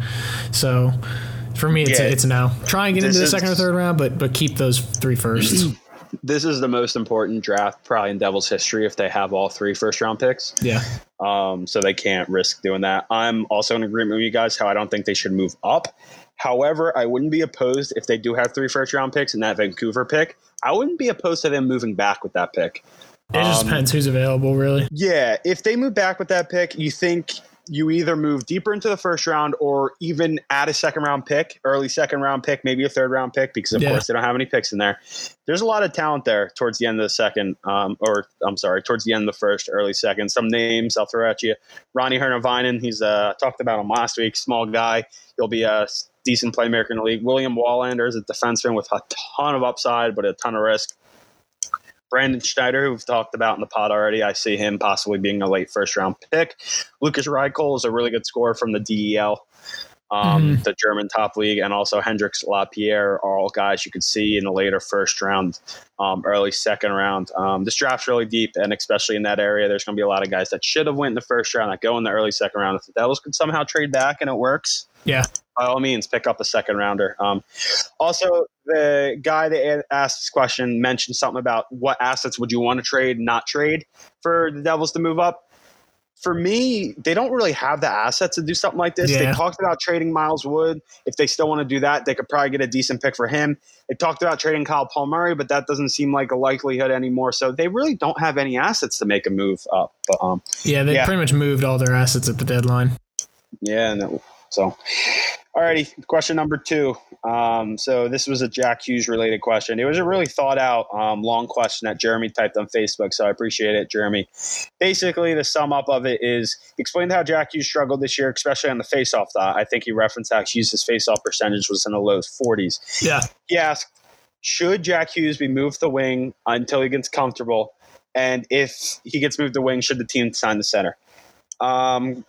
Speaker 2: So for me, it's
Speaker 1: Yeah.
Speaker 2: a, it's a no. Try and get
Speaker 1: This
Speaker 2: into the
Speaker 1: is-
Speaker 2: second or third round, but but keep those three first.
Speaker 1: This is the most important draft probably in Devils history if they have all three first round picks.
Speaker 2: yeah,
Speaker 1: Um, so they can't risk doing that. I'm also in agreement with you guys how I don't think they should move up. However, I wouldn't be opposed if they do have three first round picks and that Vancouver pick. I wouldn't be opposed to them moving back with that pick.
Speaker 2: it just
Speaker 1: Um,
Speaker 2: depends who's available, really.
Speaker 1: Yeah, if they move back with that pick, you think you either move deeper into the first round or even add a second round pick, early second round pick, maybe a third round pick, because of
Speaker 2: Yeah.
Speaker 1: course they don't have any picks in there. There's a lot of talent there towards the end of the second, um, or I'm sorry, towards the end of the first, early second. Some names I'll throw at you: Ronnie Hernavainen. He's uh, talked about him last week. Small guy. He'll be a decent playmaker in the league. William Wallander is a defenseman with a ton of upside, but a ton of risk. Braden Schneider, who we've talked about in the pod already, I see him possibly being a late first round pick. Lukas Reichel is a really good scorer from the DEL, um, the German top league, and also Hendrix Lapierre are all guys you could see in the later first round, um, early second round. Um, this draft's really deep, and especially in that area, there's going to be a lot of guys that should have went in the first round that go in the early second round. If the Devils could somehow trade back and it works,
Speaker 2: Yeah.
Speaker 1: By all means, pick up a second rounder. Um, also, the guy that asked this question mentioned something about what assets would you want to trade, not trade for the Devils to move up. For me, they don't really have the assets to do something like this. They talked about trading Miles Wood. If they still want to do that, they could probably get a decent pick for him. They talked about trading Kyle Palmieri, but that doesn't seem like a likelihood anymore. So they really don't have any assets to make a move up. But um,
Speaker 2: Yeah, they
Speaker 1: Yeah.
Speaker 2: pretty much moved all their assets at the deadline.
Speaker 1: Yeah, no. So, alrighty. Question number two. Um, so this was a Jack Hughes related question. It was a really thought out, um, long question that Jeremy typed on Facebook. So I appreciate it, Jeremy. Basically, the sum up of it is explain how Jack Hughes struggled this year, especially on the faceoff dot. I think he referenced that Hughes' faceoff percentage was in the low 40s.
Speaker 2: Yeah.
Speaker 1: He asked, should Jack Hughes be moved to wing until he gets comfortable? And if he gets moved to wing, should the team sign the center? Um,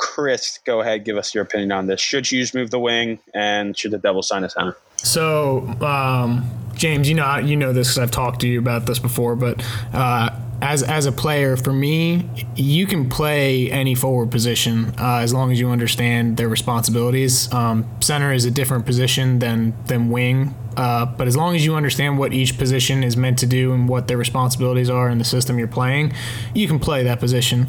Speaker 1: Chris, go ahead, give us your opinion on this. Should Hughes move the wing, and should the Devils sign a center?
Speaker 2: So, um, James, you know you know this because I've talked to you about this before, but uh, as as a player, for me, you can play any forward position uh, as long as you understand their responsibilities. Um, center is a different position than than wing, uh, but as long as you understand what each position is meant to do and what their responsibilities are in the system you're playing, you can play that position.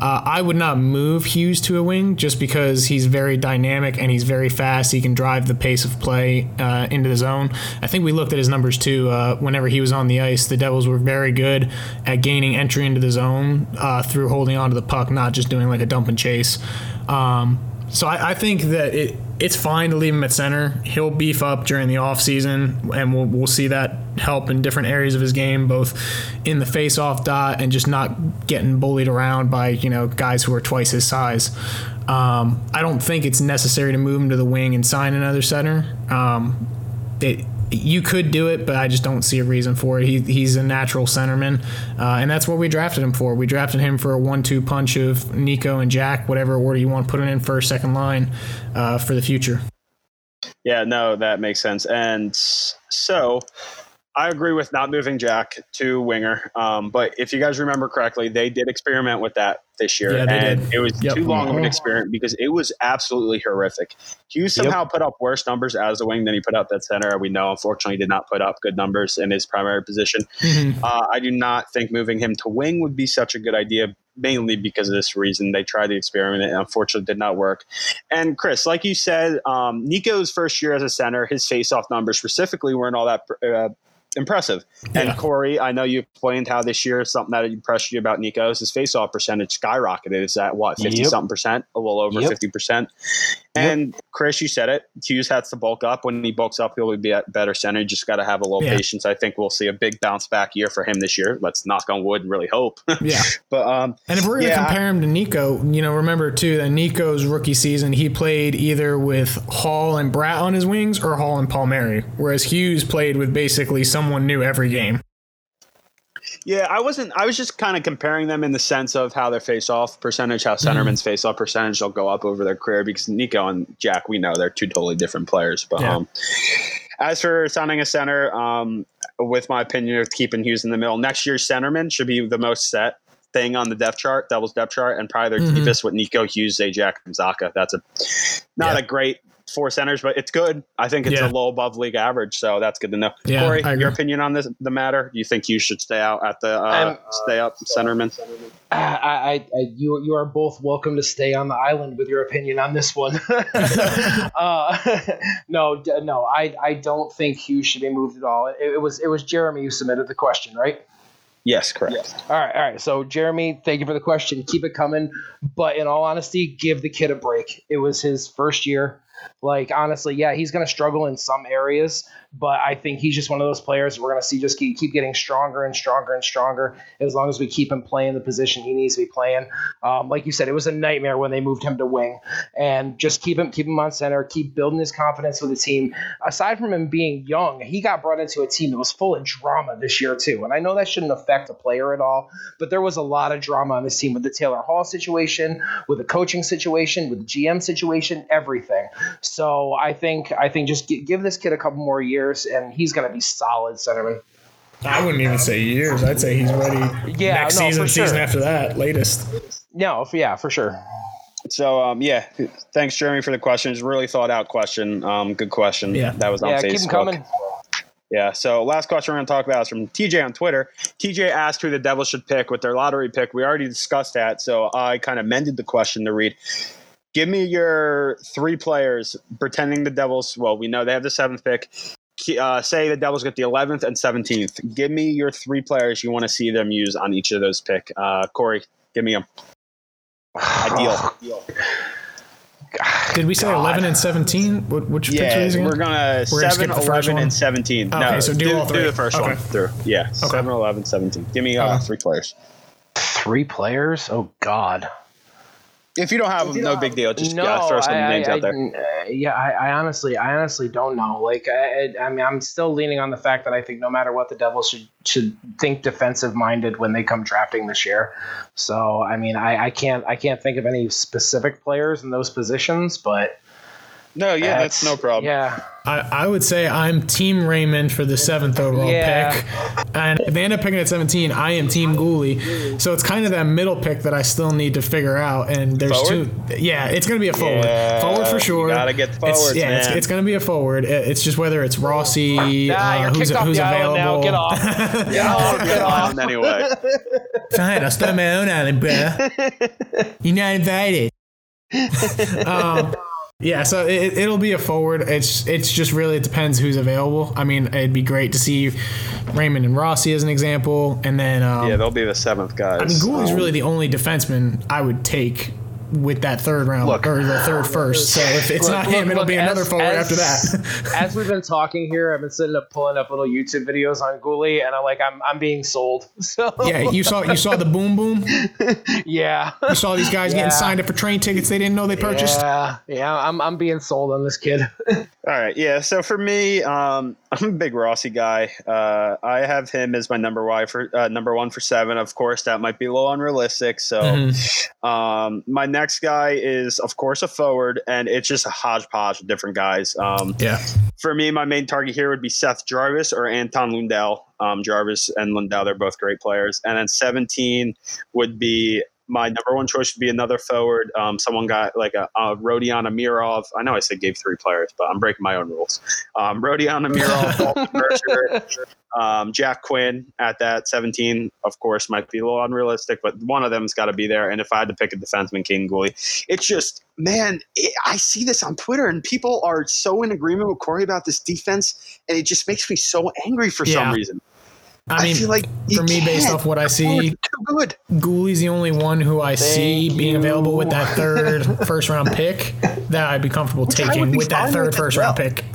Speaker 2: Uh, I would not move Hughes to a wing just because he's very dynamic and he's very fast. He can drive the pace of play uh, into the zone. I think we looked at his numbers too. Uh, whenever he was on the ice, the Devils were very good at gaining entry into the zone uh, through holding onto the puck, not just doing like a dump and chase. Um, so I, I, think that it it's fine to leave him at center. He'll beef up during the offseason, and we'll, we'll see that help in different areas of his game, both in the face-off dot and just not getting bullied around by you know guys who are twice his size. Um, I don't think it's necessary to move him to the wing and sign another center. Um, it, you could do it, but I just don't see a reason for it. He, he's a natural centerman, uh, and that's what we drafted him for. We drafted him for a one-two punch of Nico and Jack, whatever order you want to put it in first, second line uh, for the future.
Speaker 1: Yeah, no, that makes sense. And so I agree with not moving Jack to winger. Um, but if you guys remember correctly, they did experiment with that this year,
Speaker 2: yeah,
Speaker 1: and
Speaker 2: did.
Speaker 1: it was
Speaker 2: yep.
Speaker 1: too long of an experiment because it was absolutely horrific. Hughes somehow yep. put up worse numbers as a wing than he put up that center. We know, unfortunately, did not put up good numbers in his primary position. Mm-hmm. Uh, I do not think moving him to wing would be such a good idea. Mainly because of this reason, they tried the experiment and unfortunately did not work. And Chris, like you said, um, Nico's first year as a center, his face-off numbers specifically weren't all that uh, impressive. Yeah. And Corey, I know you explained how this year something that impressed you about Nico is his faceoff percentage skyrocketed. Is that what fifty yep. something percent, a little over fifty yep. percent. And yep. Chris, you said it. Hughes has to bulk up. When he bulks up, he'll be at better center. You just got to have a little yeah. patience. I think we'll see a big bounce back year for him this year. Let's knock on wood and really hope.
Speaker 2: yeah.
Speaker 1: But um,
Speaker 2: and if we're gonna yeah, compare him to Nico, you know, remember too that Nico's rookie season he played either with Hall and Bratt on his wings or Hall and Palmieri, whereas Hughes played with basically someone new every game.
Speaker 1: Yeah, I wasn't. I was just kind of comparing them in the sense of how their face-off percentage, how centerman's mm-hmm. face-off percentage will go up over their career. Because Nico and Jack, we know they're two totally different players. But yeah. um, as for signing a center, um, with my opinion of keeping Hughes in the middle, next year's centerman should be the most set thing on the depth chart, Devils depth chart, and probably their mm-hmm. deepest with Nico Hughes, Zajac, and Zacha. That's a not yeah. a great four centers, but it's good. I think it's yeah. a little above league average, so that's good to know. Yeah, Corey, your opinion on this the matter? Do you think you should stay out at the uh, um, stay up centerman?
Speaker 3: I, I, I, you, you are both welcome to stay on the island with your opinion on this one. uh, no, no, I, I don't think Hughes should be moved at all. It, it was, it was Jeremy who submitted the question, right?
Speaker 1: Yes, correct. Yes.
Speaker 3: All right, all right. So, Jeremy, thank you for the question. Keep it coming. But in all honesty, give the kid a break. It was his first year. Like honestly, yeah, he's going to struggle in some areas, but I think he's just one of those players we're going to see just keep, keep getting stronger and stronger and stronger as long as we keep him playing the position he needs to be playing. Um, like you said, it was a nightmare when they moved him to wing, and just keep him keep him on center, keep building his confidence with the team. Aside from him being young, he got brought into a team that was full of drama this year too, and I know that shouldn't affect a player at all, but there was a lot of drama on this team with the Taylor Hall situation, with the coaching situation, with the GM situation, everything. So I think I think just give this kid a couple more years, and he's going to be solid centerman.
Speaker 2: I wouldn't even say years. I'd say he's ready. Yeah, next no, season, season after that, latest.
Speaker 3: No, yeah, for sure.
Speaker 1: So um, yeah, thanks Jeremy for the question. It's a really thought out question. Um, good question.
Speaker 2: Yeah,
Speaker 1: that was on
Speaker 3: yeah,
Speaker 1: Facebook.
Speaker 3: Keep them coming.
Speaker 1: Yeah. So last question we're going to talk about is from TJ on Twitter. TJ asked who the Devils should pick with their lottery pick. We already discussed that, so I kind of mended the question to read. Give me your three players pretending the Devils. Well, we know they have the seventh pick. Uh, say the Devils get the 11th and 17th. Give me your three players you want to see them use on each of those pick. Uh, Corey, give me them. Ideal.
Speaker 2: Did we say
Speaker 3: God.
Speaker 2: 11 and 17? What, which picks are
Speaker 1: Yeah,
Speaker 2: these again?
Speaker 1: we're gonna
Speaker 2: We're gonna
Speaker 1: 7,
Speaker 2: skip the first
Speaker 1: 11,
Speaker 2: one?
Speaker 1: and 17.
Speaker 2: Okay,
Speaker 1: no,
Speaker 2: so do all three.
Speaker 1: the first one through. Yeah, 7, 11, 17. Give me uh,
Speaker 2: Okay.
Speaker 1: three players.
Speaker 3: Three players? Oh God.
Speaker 1: If you don't have them, no big deal. Just
Speaker 3: no,
Speaker 1: yeah, throw some
Speaker 3: I,
Speaker 1: names
Speaker 3: I,
Speaker 1: out there.
Speaker 3: I- uh, yeah, I, I honestly, I honestly don't know. Like, I, I I mean, I'm still leaning on the fact that I think no matter what, the Devils should should think defensive minded when they come drafting this year. So, I mean, I, I can't, I can't think of any specific players in those positions, but
Speaker 1: No, yeah, that's, no problem.
Speaker 3: Yeah,
Speaker 2: I, I would say I'm Team Raymond for the seventh overall
Speaker 3: Yeah.
Speaker 2: pick. And if they end up picking at 17, I am Team Guhle. So it's kind of that middle pick that I still need to figure out. And there's
Speaker 1: Forward?
Speaker 2: two. Yeah, it's going to be a forward.
Speaker 1: Yeah,
Speaker 2: forward for sure.
Speaker 1: gotta get the
Speaker 2: It's- yeah, it's,
Speaker 1: man.
Speaker 2: it's going to be a forward. It- It's just whether it's Rossi,
Speaker 3: nah,
Speaker 2: uh, who's,
Speaker 3: off
Speaker 2: who's available.
Speaker 3: now. Get off.
Speaker 1: Yeah, I'll get on anyway.
Speaker 2: Fine, I'll start my own island, bro. You're not invited. um, yeah, so it, it'll be a forward. It's it's just really it depends who's available. I mean, it'd be great to see Raymond and Rossi as an example, and then um,
Speaker 1: Yeah, they'll be the seventh guys.
Speaker 2: I mean, Guhle's
Speaker 1: Um,
Speaker 2: really the only defenseman I would take with that third round
Speaker 3: Look.
Speaker 2: or the third first. So if it's
Speaker 3: Look,
Speaker 2: not
Speaker 3: look,
Speaker 2: him, it'll
Speaker 3: look,
Speaker 2: be another
Speaker 3: as-
Speaker 2: forward
Speaker 3: as-
Speaker 2: after that.
Speaker 3: as we've been talking here, I've been sitting up pulling up little YouTube videos on Guhle, and I'm like, I'm, I'm being sold. So
Speaker 2: yeah, you saw you saw the boom boom.
Speaker 3: yeah.
Speaker 2: You saw these guys
Speaker 3: Yeah.
Speaker 2: getting signed up for train tickets they didn't know they purchased.
Speaker 3: Yeah, yeah, I'm, I'm being sold on this kid.
Speaker 1: All right, yeah. So for me, um, I'm a big Rossi guy. Uh, I have him as my number one for uh, number one for seven. Of course, that might be a little unrealistic. So,
Speaker 2: Mm-hmm.
Speaker 1: um, my next guy is, of course, a forward, and it's just a hodgepodge of different guys. Um,
Speaker 2: Yeah.
Speaker 1: for me, my main target here would be Seth Jarvis or Anton Lundell. Um, Jarvis and Lundell, they're both great players. And then 17 would be my number one choice would be another forward. Um, someone got like a, a Rodion Amirov. I know I said gave three players, but I'm breaking my own rules. Um, Rodion Amirov, um, Jack Quinn at that 17, of course, might be a little unrealistic, but one of them's got to be there. And if I had to pick a defenseman, King Guhle, it's just, man, it, I see this on Twitter and people are so in agreement with Corey about this defense, and it just makes me so angry for
Speaker 2: Yeah.
Speaker 1: some reason.
Speaker 2: I mean,
Speaker 1: feel like
Speaker 2: for me, based off what I see,
Speaker 1: it's too good.
Speaker 2: Guhle's the only one who I see
Speaker 3: Thank
Speaker 2: being
Speaker 3: you.
Speaker 2: available with that third first round pick that I'd be comfortable
Speaker 1: I would
Speaker 2: taking
Speaker 1: be
Speaker 2: with that third
Speaker 1: with as
Speaker 2: first round
Speaker 1: well.
Speaker 2: pick.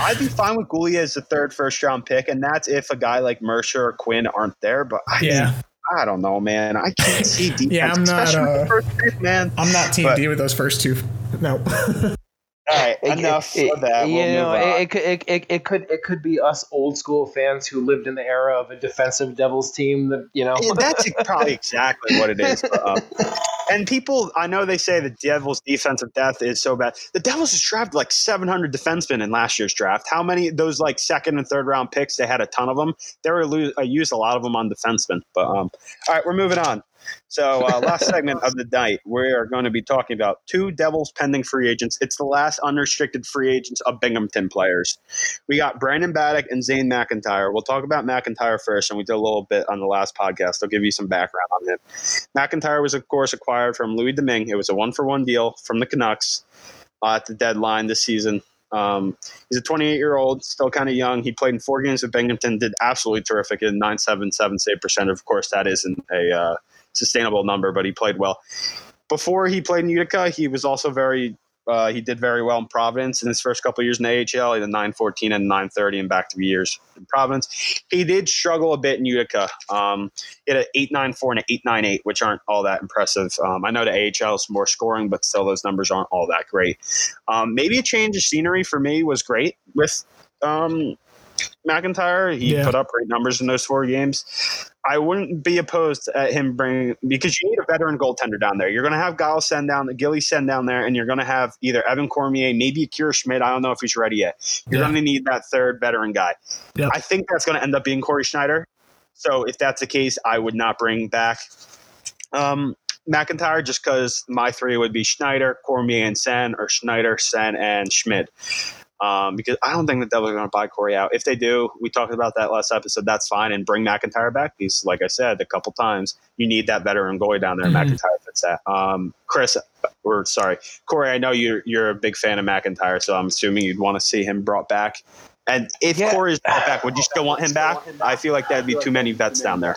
Speaker 1: I'd be fine with Gooley as the third first round pick, and that's if a guy like Mercer or Quinn aren't there. But I
Speaker 2: yeah.
Speaker 1: mean, I don't know, man. I can't see defense,
Speaker 2: Yeah, I'm not,
Speaker 1: especially
Speaker 2: uh,
Speaker 1: the first pick, man.
Speaker 2: I'm not team
Speaker 1: But-
Speaker 2: D with those first two. No.
Speaker 1: All right, enough
Speaker 3: It-
Speaker 1: of that.
Speaker 3: You
Speaker 1: We'll
Speaker 3: know,
Speaker 1: move on.
Speaker 3: it, it, could- it, it, it could it could be us old school fans who lived in the era of a defensive Devils team that you know.
Speaker 1: Yeah, that's probably exactly what it is. But, um, and people, I know they say the Devils' defensive depth is so bad. The Devils just drafted like 700 defensemen in last year's draft. How many those like second and third round picks? They had a ton of them. They were lo- uh, used a lot of them on defensemen. But um, all right, we're moving on. So uh, last segment of the night, we are going to be talking about two Devils pending free agents. It's the last unrestricted free agents of Binghamton players. We got Brandon Baddock and Zane McIntyre. We'll talk about McIntyre first, and we did a little bit on the last podcast. I'll give you some background on him. McIntyre was, of course, acquired from Louis Domingue. It was a one for one deal from the Canucks uh, at the deadline this season. Um, he's a 28 year old, still kind of young. He played in four games with Binghamton, did absolutely terrific in 977 save percent. Of course, that isn't a uh, sustainable number, but he played well. Before he played in Utica, he was also very uh, he did very well in Providence in his first couple years in the AHL. He had a 914 and 930 in back to years in Providence. He did struggle a bit in Utica. Um, he had an 894 and an 898, which aren't all that impressive. Um, I know the AHL is more scoring, but still those numbers aren't all that great. Um, maybe a change of scenery for me was great with um, McIntyre. He
Speaker 2: Yeah.
Speaker 1: put up great numbers in those four games. I wouldn't be opposed at him bringing because you need a veteran goaltender down there. You're going to have Gilles Senn down, Gilly send down there, and you're going to have either Evan Cormier, maybe Akira Schmid. I don't know if he's ready yet. You're
Speaker 2: Yeah.
Speaker 1: going to need that third veteran guy. I think that's going to end up being Cory Schneider. So if that's the case, I would not bring back um, McIntyre just because my three would be Schneider, Cormier, and Senn, or Schneider, Senn, and Schmidt. Um, because I don't think the Devils are going to buy Corey out. If they do, we talked about that last episode. That's fine, and bring McIntyre back. He's like I said a couple times. You need that veteran goalie down there.
Speaker 2: Mhm.
Speaker 1: McIntyre fits that. Um, Chris, or sorry, Corey. I know you're you're a big fan of McIntyre, so I'm assuming you'd want to see him brought back. And if
Speaker 3: Yeah.
Speaker 1: Corey is brought back, would you still want him back? I feel like that'd be too many vets down there.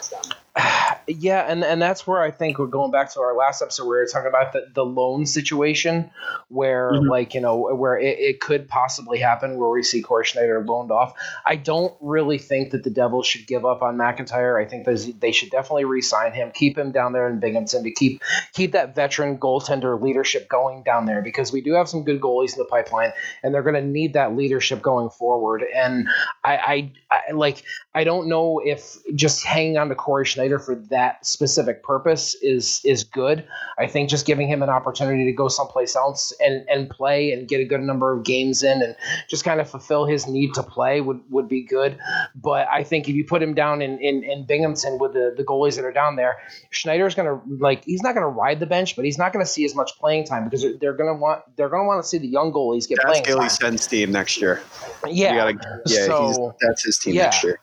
Speaker 3: Yeah, and, and that's where I think we're going back to our last episode where we were talking about the, the loan situation where
Speaker 6: Mhm.
Speaker 3: like, you know, where it, it could possibly happen where we see Cory Schneider loaned off. I don't really think that the Devils should give up on McIntyre. I think they should definitely re-sign him, keep him down there in Binghamton to keep keep that veteran goaltender leadership going down there because we do have some good goalies in the pipeline and they're going to need that leadership going forward. And I, I, I like I don't know if just hanging on to Cory Schneider for that specific purpose is is good. I think just giving him an opportunity to go someplace else and and play and get a good number of games in and just kind of fulfill his need to play would would be good. But I think if you put him down in in, in Binghamton with the the goalies that are down there, Schneider's going to like he's not going to ride the bench, but he's not going to see as much playing time because they're- they're going to want they're going to want to see the young goalies get
Speaker 1: That's
Speaker 3: playing
Speaker 1: Gilly
Speaker 3: time.
Speaker 1: Senn's team next year.
Speaker 3: Yeah.
Speaker 1: Gotta, yeah,
Speaker 3: So-
Speaker 1: he's, that's his team
Speaker 3: yeah.
Speaker 1: next year.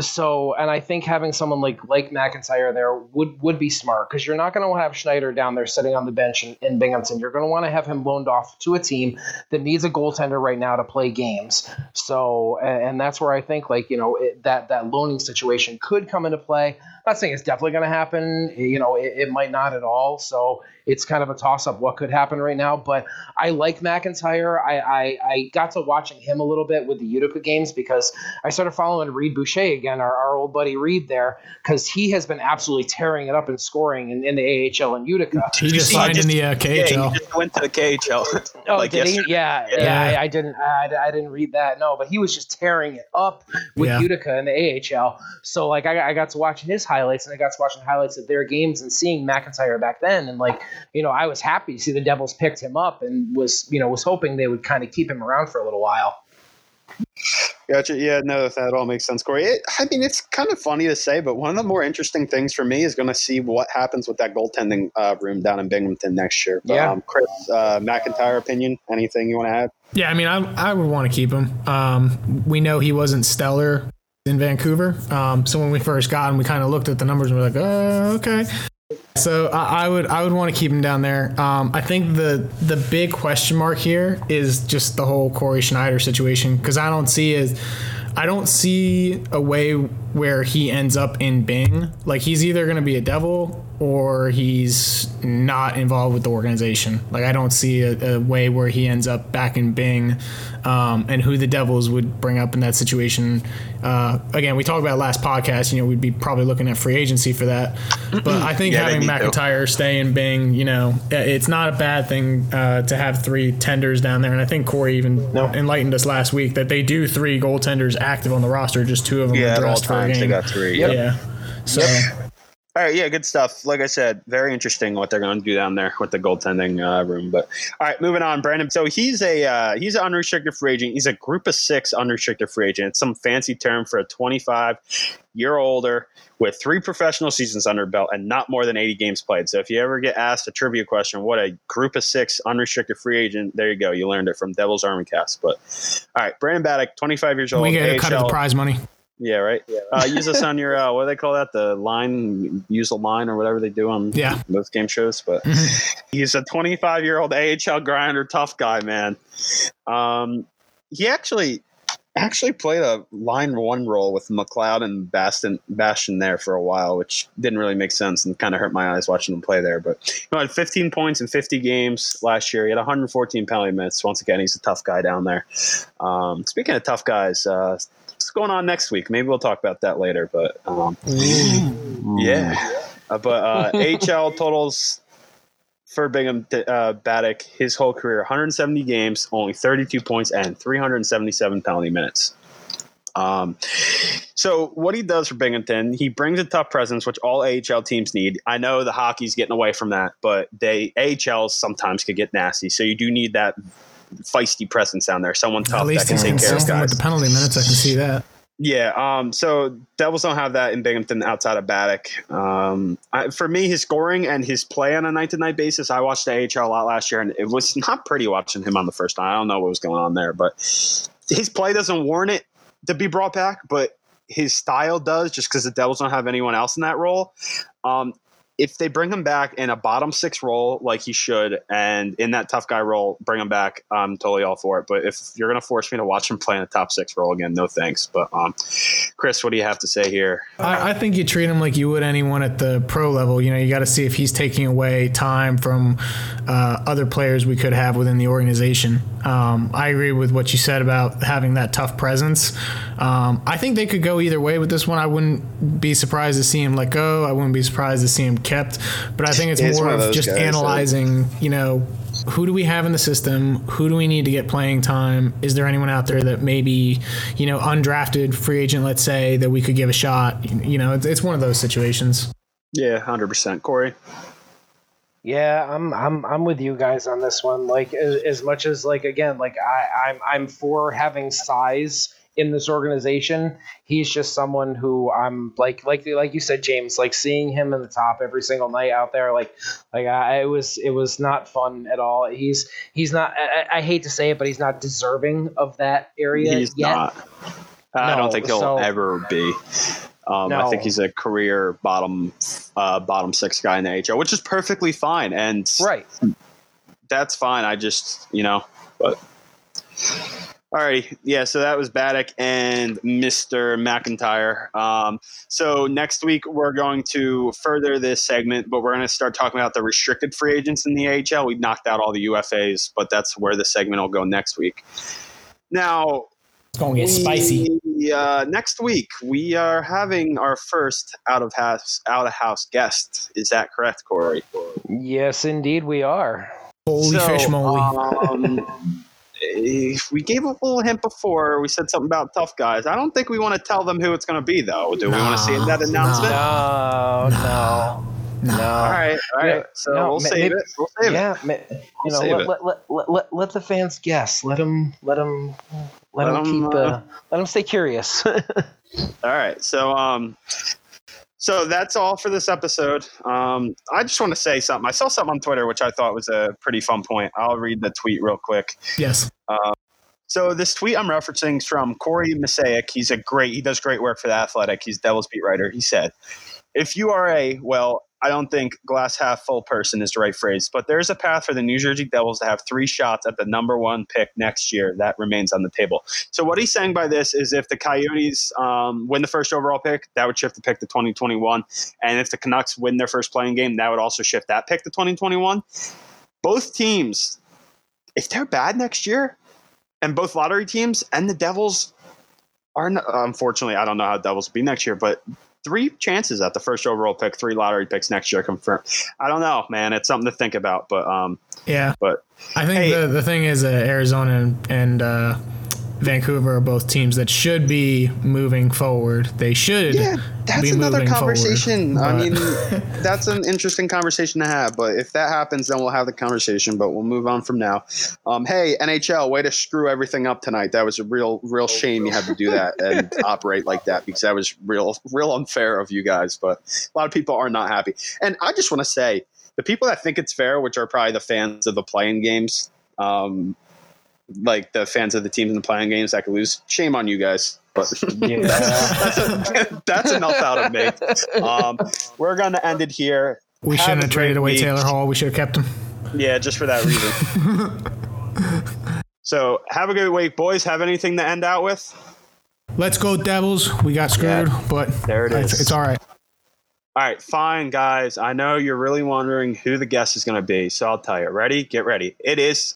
Speaker 3: So, and I think having someone like like McIntyre there would would be smart because you're not going to have Schneider down there sitting on the bench in, in Binghamton. You're going to want to have him loaned off to a team that needs a goaltender right now to play games. So, and, and that's where I think like you know it, that that loaning situation could come into play. not saying it's definitely going to happen. You know, it, it might not at all. So it's kind of a toss up what could happen right now. But I like McIntyre. I, I, I got to watching him a little bit with the Utica games because I started following Reed Boucher again, our, our old buddy Reed there, because he has been absolutely tearing it up and scoring in, in the AHL and Utica.
Speaker 2: He just
Speaker 1: He
Speaker 2: signed
Speaker 1: just-
Speaker 2: in the uh,
Speaker 1: Yeah,
Speaker 2: KHL.
Speaker 1: he just went to the KHL.
Speaker 3: Oh,
Speaker 1: like
Speaker 3: did he? Yeah, yeah.
Speaker 2: Yeah.
Speaker 3: I, I didn't. I, I didn't read that. No, but he was just tearing it up with
Speaker 2: Yeah.
Speaker 3: Utica in the AHL. So like, I, I got to watching his highlights, and I got to watching highlights of their games and seeing McIntyre back then, and like, you know, I was happy to see the Devils picked him up, and was you know was hoping they would kind of keep him around for a little while.
Speaker 1: Gotcha. Yeah, no, that all makes sense, Corey. It, I mean, it's kind of funny to say, but one of the more interesting things for me is going to see what happens with that goaltending uh, room down in Binghamton next year.
Speaker 3: Yeah.
Speaker 1: Um, Chris, uh, McIntyre opinion? Anything you want to add?
Speaker 2: Yeah, I mean, I, I would want to keep him. Um, we know he wasn't stellar in Vancouver. Um, so when we first got him, we kind of looked at the numbers and we're like, uh, okay. So I, I would I would want to keep him down there. Um, I think the the big question mark here is just the whole Cory Schneider situation because I don't see it. I don't see a way where he ends up in Bing. Like he's either going to be a devil or he's not involved with the organization. Like I don't see a, a way where he ends up back in Bing, um, and who the Devils would bring up in that situation. Uh, again, we talked about last podcast. You know, we'd be probably looking at free agency for that. But I think
Speaker 1: Yeah,
Speaker 2: having
Speaker 1: need to.
Speaker 2: McIntyre stay in Bing, you know, it's not a bad thing uh, to have three tenders down there. And I think Corey even
Speaker 3: No.
Speaker 2: enlightened us last week that they do three goaltenders active on the roster. Just two of them are dressed for a game.
Speaker 1: three.
Speaker 2: Yeah. So
Speaker 1: All right, yeah, good stuff. Like I said, very interesting what they're going to do down there with the goaltending uh, room. But all right, moving on, Brandon. So he's a uh, he's an unrestricted free agent. He's a Group of Six unrestricted free agent. It's some fancy term for a 25 year older with three professional seasons under belt and not more than 80 games played. So if you ever get asked a trivia question, what a Group of Six unrestricted free agent, there you go. You learned it from Devil's Army Cast. But all right, Brandon Baddock, 25 years old.
Speaker 2: we get a cut of the prize money.
Speaker 1: Yeah, right. Uh, use this on your uh, what do they call that? The line, use the line or whatever they do on
Speaker 2: Yeah.
Speaker 1: most game shows. But he's a 25 year old AHL grinder, tough guy, man. Um, he actually actually played a line one role with McLeod and Bastian Bastian there for a while, which didn't really make sense and kind of hurt my eyes watching him play there. But you know, had 15 points in 50 games last year. He had 114 penalty minutes. Once again, he's a tough guy down there. Um, speaking of tough guys, uh, what's going on next week? Maybe we'll talk about that later. But um, yeah, uh, but uh, HL totals for Bingham uh, Baddock his whole career: 170 games, only 32 points, and 377 penalty minutes. Um, so what he does for Binghamton, he brings a tough presence, which all AHL teams need. I know the hockey's getting away from that, but they AHLs sometimes could get nasty. So you do need that feisty presence down there, someone tough
Speaker 2: At
Speaker 1: that can take care of guys.
Speaker 2: with the penalty minutes. I can see that.
Speaker 1: Yeah. Um, so Devils don't have that in Binghamton outside of Baddock. Um, I, for me, his scoring and his play on a night to night basis, I watched the AHL a lot last year, and it was not pretty watching him on the first night. I don't know what was going on there, but his play doesn't warrant it to be brought back, but his style does just because the Devils don't have anyone else in that role. Um, if they bring him back in a bottom six role like he should, and in that tough guy role, bring him back, I'm totally all for it. But if you're gonna force me to watch him play in a top six role again, no thanks. But um, Chris, what do you have to say here?
Speaker 2: I, I think you treat him like you would anyone at the pro level. You know, you got to see if he's taking away time from uh, other players we could have within the organization. Um, I agree with what you said about having that tough presence. Um, I think they could go either way with this one. I wouldn't be surprised to see him let go. I wouldn't be surprised to see him kept. But I think it's
Speaker 1: He's
Speaker 2: more
Speaker 1: of
Speaker 2: of just
Speaker 1: guys that-
Speaker 2: analyzing, you know, who do we have in the system? Who do we need to get playing time? Is there anyone out there that maybe, you know, undrafted free agent, let's say, that we could give a shot? You know, it's, it's one of those situations.
Speaker 1: Yeah, hundred percent, Corey.
Speaker 3: Yeah, I'm I'm I'm with you guys on this one. Like as, as much as like again, like I I'm I'm for having size in this organization. He's just someone who I'm like like like you said, James. Like seeing him in the top every single night out there, like like I it was it was not fun at all. He's he's not. I, I hate to say it, but he's not deserving of that area
Speaker 1: He's
Speaker 3: yet.
Speaker 1: not. I
Speaker 3: No,
Speaker 1: don't think he'll
Speaker 3: so-
Speaker 1: ever be. Um, I think he's a career bottom uh, bottom six guy in the HL, which is perfectly fine, and
Speaker 3: Right.
Speaker 1: that's fine. I just you know, but all right, yeah. So that was Baddock and Mister McIntyre. Um, so next week we're going to further this segment, but we're going to start talking about the restricted free agents in the AHL. We knocked out all the UFAs, but that's where the segment will go next week. Now,
Speaker 2: It's going to get spicy.
Speaker 1: uh, next week we are having our first out of house out of house guest. Is that correct, Corey?
Speaker 3: Yes, indeed, we are.
Speaker 2: Holy
Speaker 1: So,
Speaker 2: fish moly.
Speaker 1: Um, eh, we gave a little hint before. We said something about tough guys. I don't think we want to tell them who it's going to be, though. Do we want to see that announcement?
Speaker 3: No, no,
Speaker 2: no.
Speaker 3: no.
Speaker 1: All right, all right.
Speaker 3: Yeah,
Speaker 1: so
Speaker 3: no,
Speaker 1: we'll
Speaker 3: ma-
Speaker 1: save
Speaker 3: maybe-
Speaker 1: it. We'll save it.
Speaker 3: yeah, ma- you know,
Speaker 1: save
Speaker 3: let,
Speaker 1: it.
Speaker 3: let, let, let, let, let the fans guess. Let them, let them, let,
Speaker 1: Let
Speaker 3: them
Speaker 1: 'em,
Speaker 3: keep,
Speaker 1: uh,
Speaker 3: uh, let them stay curious.
Speaker 1: All right. So um so that's all for this episode. Um I just want to say something. I saw something on Twitter which I thought was a pretty fun point. I'll read the tweet real quick.
Speaker 2: Yes.
Speaker 1: So this tweet I'm referencing is from Corey Masisak. He's a great he does great work for the athletic. He's Devils beat writer. He said, if you are a well, I don't think glass half full person is the right phrase, but there's a path for the New Jersey Devils to have three shots at the number one pick next year. That remains on the table. So what he's saying by this is if the Coyotes um, win the first overall pick, that would shift the pick to 2021, and if the Canucks win their first play-in game, that would also shift that pick to 2021. Both teams, if they're bad next year, and both lottery teams and the Devils are n- unfortunately I don't know how Devils will be next year, but three chances at the first overall pick, three lottery picks next year confirmed. I don't know, man. It's something to think about, but um,
Speaker 2: Yeah.
Speaker 1: but
Speaker 2: I think
Speaker 1: Hey.
Speaker 2: the, the thing is uh, Arizona and, and uh, Vancouver are both teams that should be moving forward. They should
Speaker 1: Yeah, that's another conversation.
Speaker 2: forward,
Speaker 1: I mean, that's an interesting conversation to have. But if that happens, then we'll have the conversation. But we'll move on from now. Um, hey, NHL, way to screw everything up tonight. That was a real, real shame you had to do that and operate like that because that was real, real unfair of you guys. But a lot of people are not happy. And I just want to say, the people that think it's fair, which are probably the fans of the play-in games, um, like the fans of the teams in the play-in games that could lose, shame on you guys. But
Speaker 3: Yeah.
Speaker 1: that's, that's enough out of me. Um, we're going to end it here.
Speaker 2: we
Speaker 1: Have
Speaker 2: shouldn't have traded away
Speaker 1: week.
Speaker 2: Taylor Hall. We should have kept him.
Speaker 1: Yeah, just for that reason. so have a good week, boys. Have anything to end out with?
Speaker 2: Let's go Devils. We got screwed, but
Speaker 3: There it
Speaker 2: it's, it's all right.
Speaker 1: All right, fine, guys. I know you're really wondering who the guest is going to be, so I'll tell you. Ready? Get ready. It is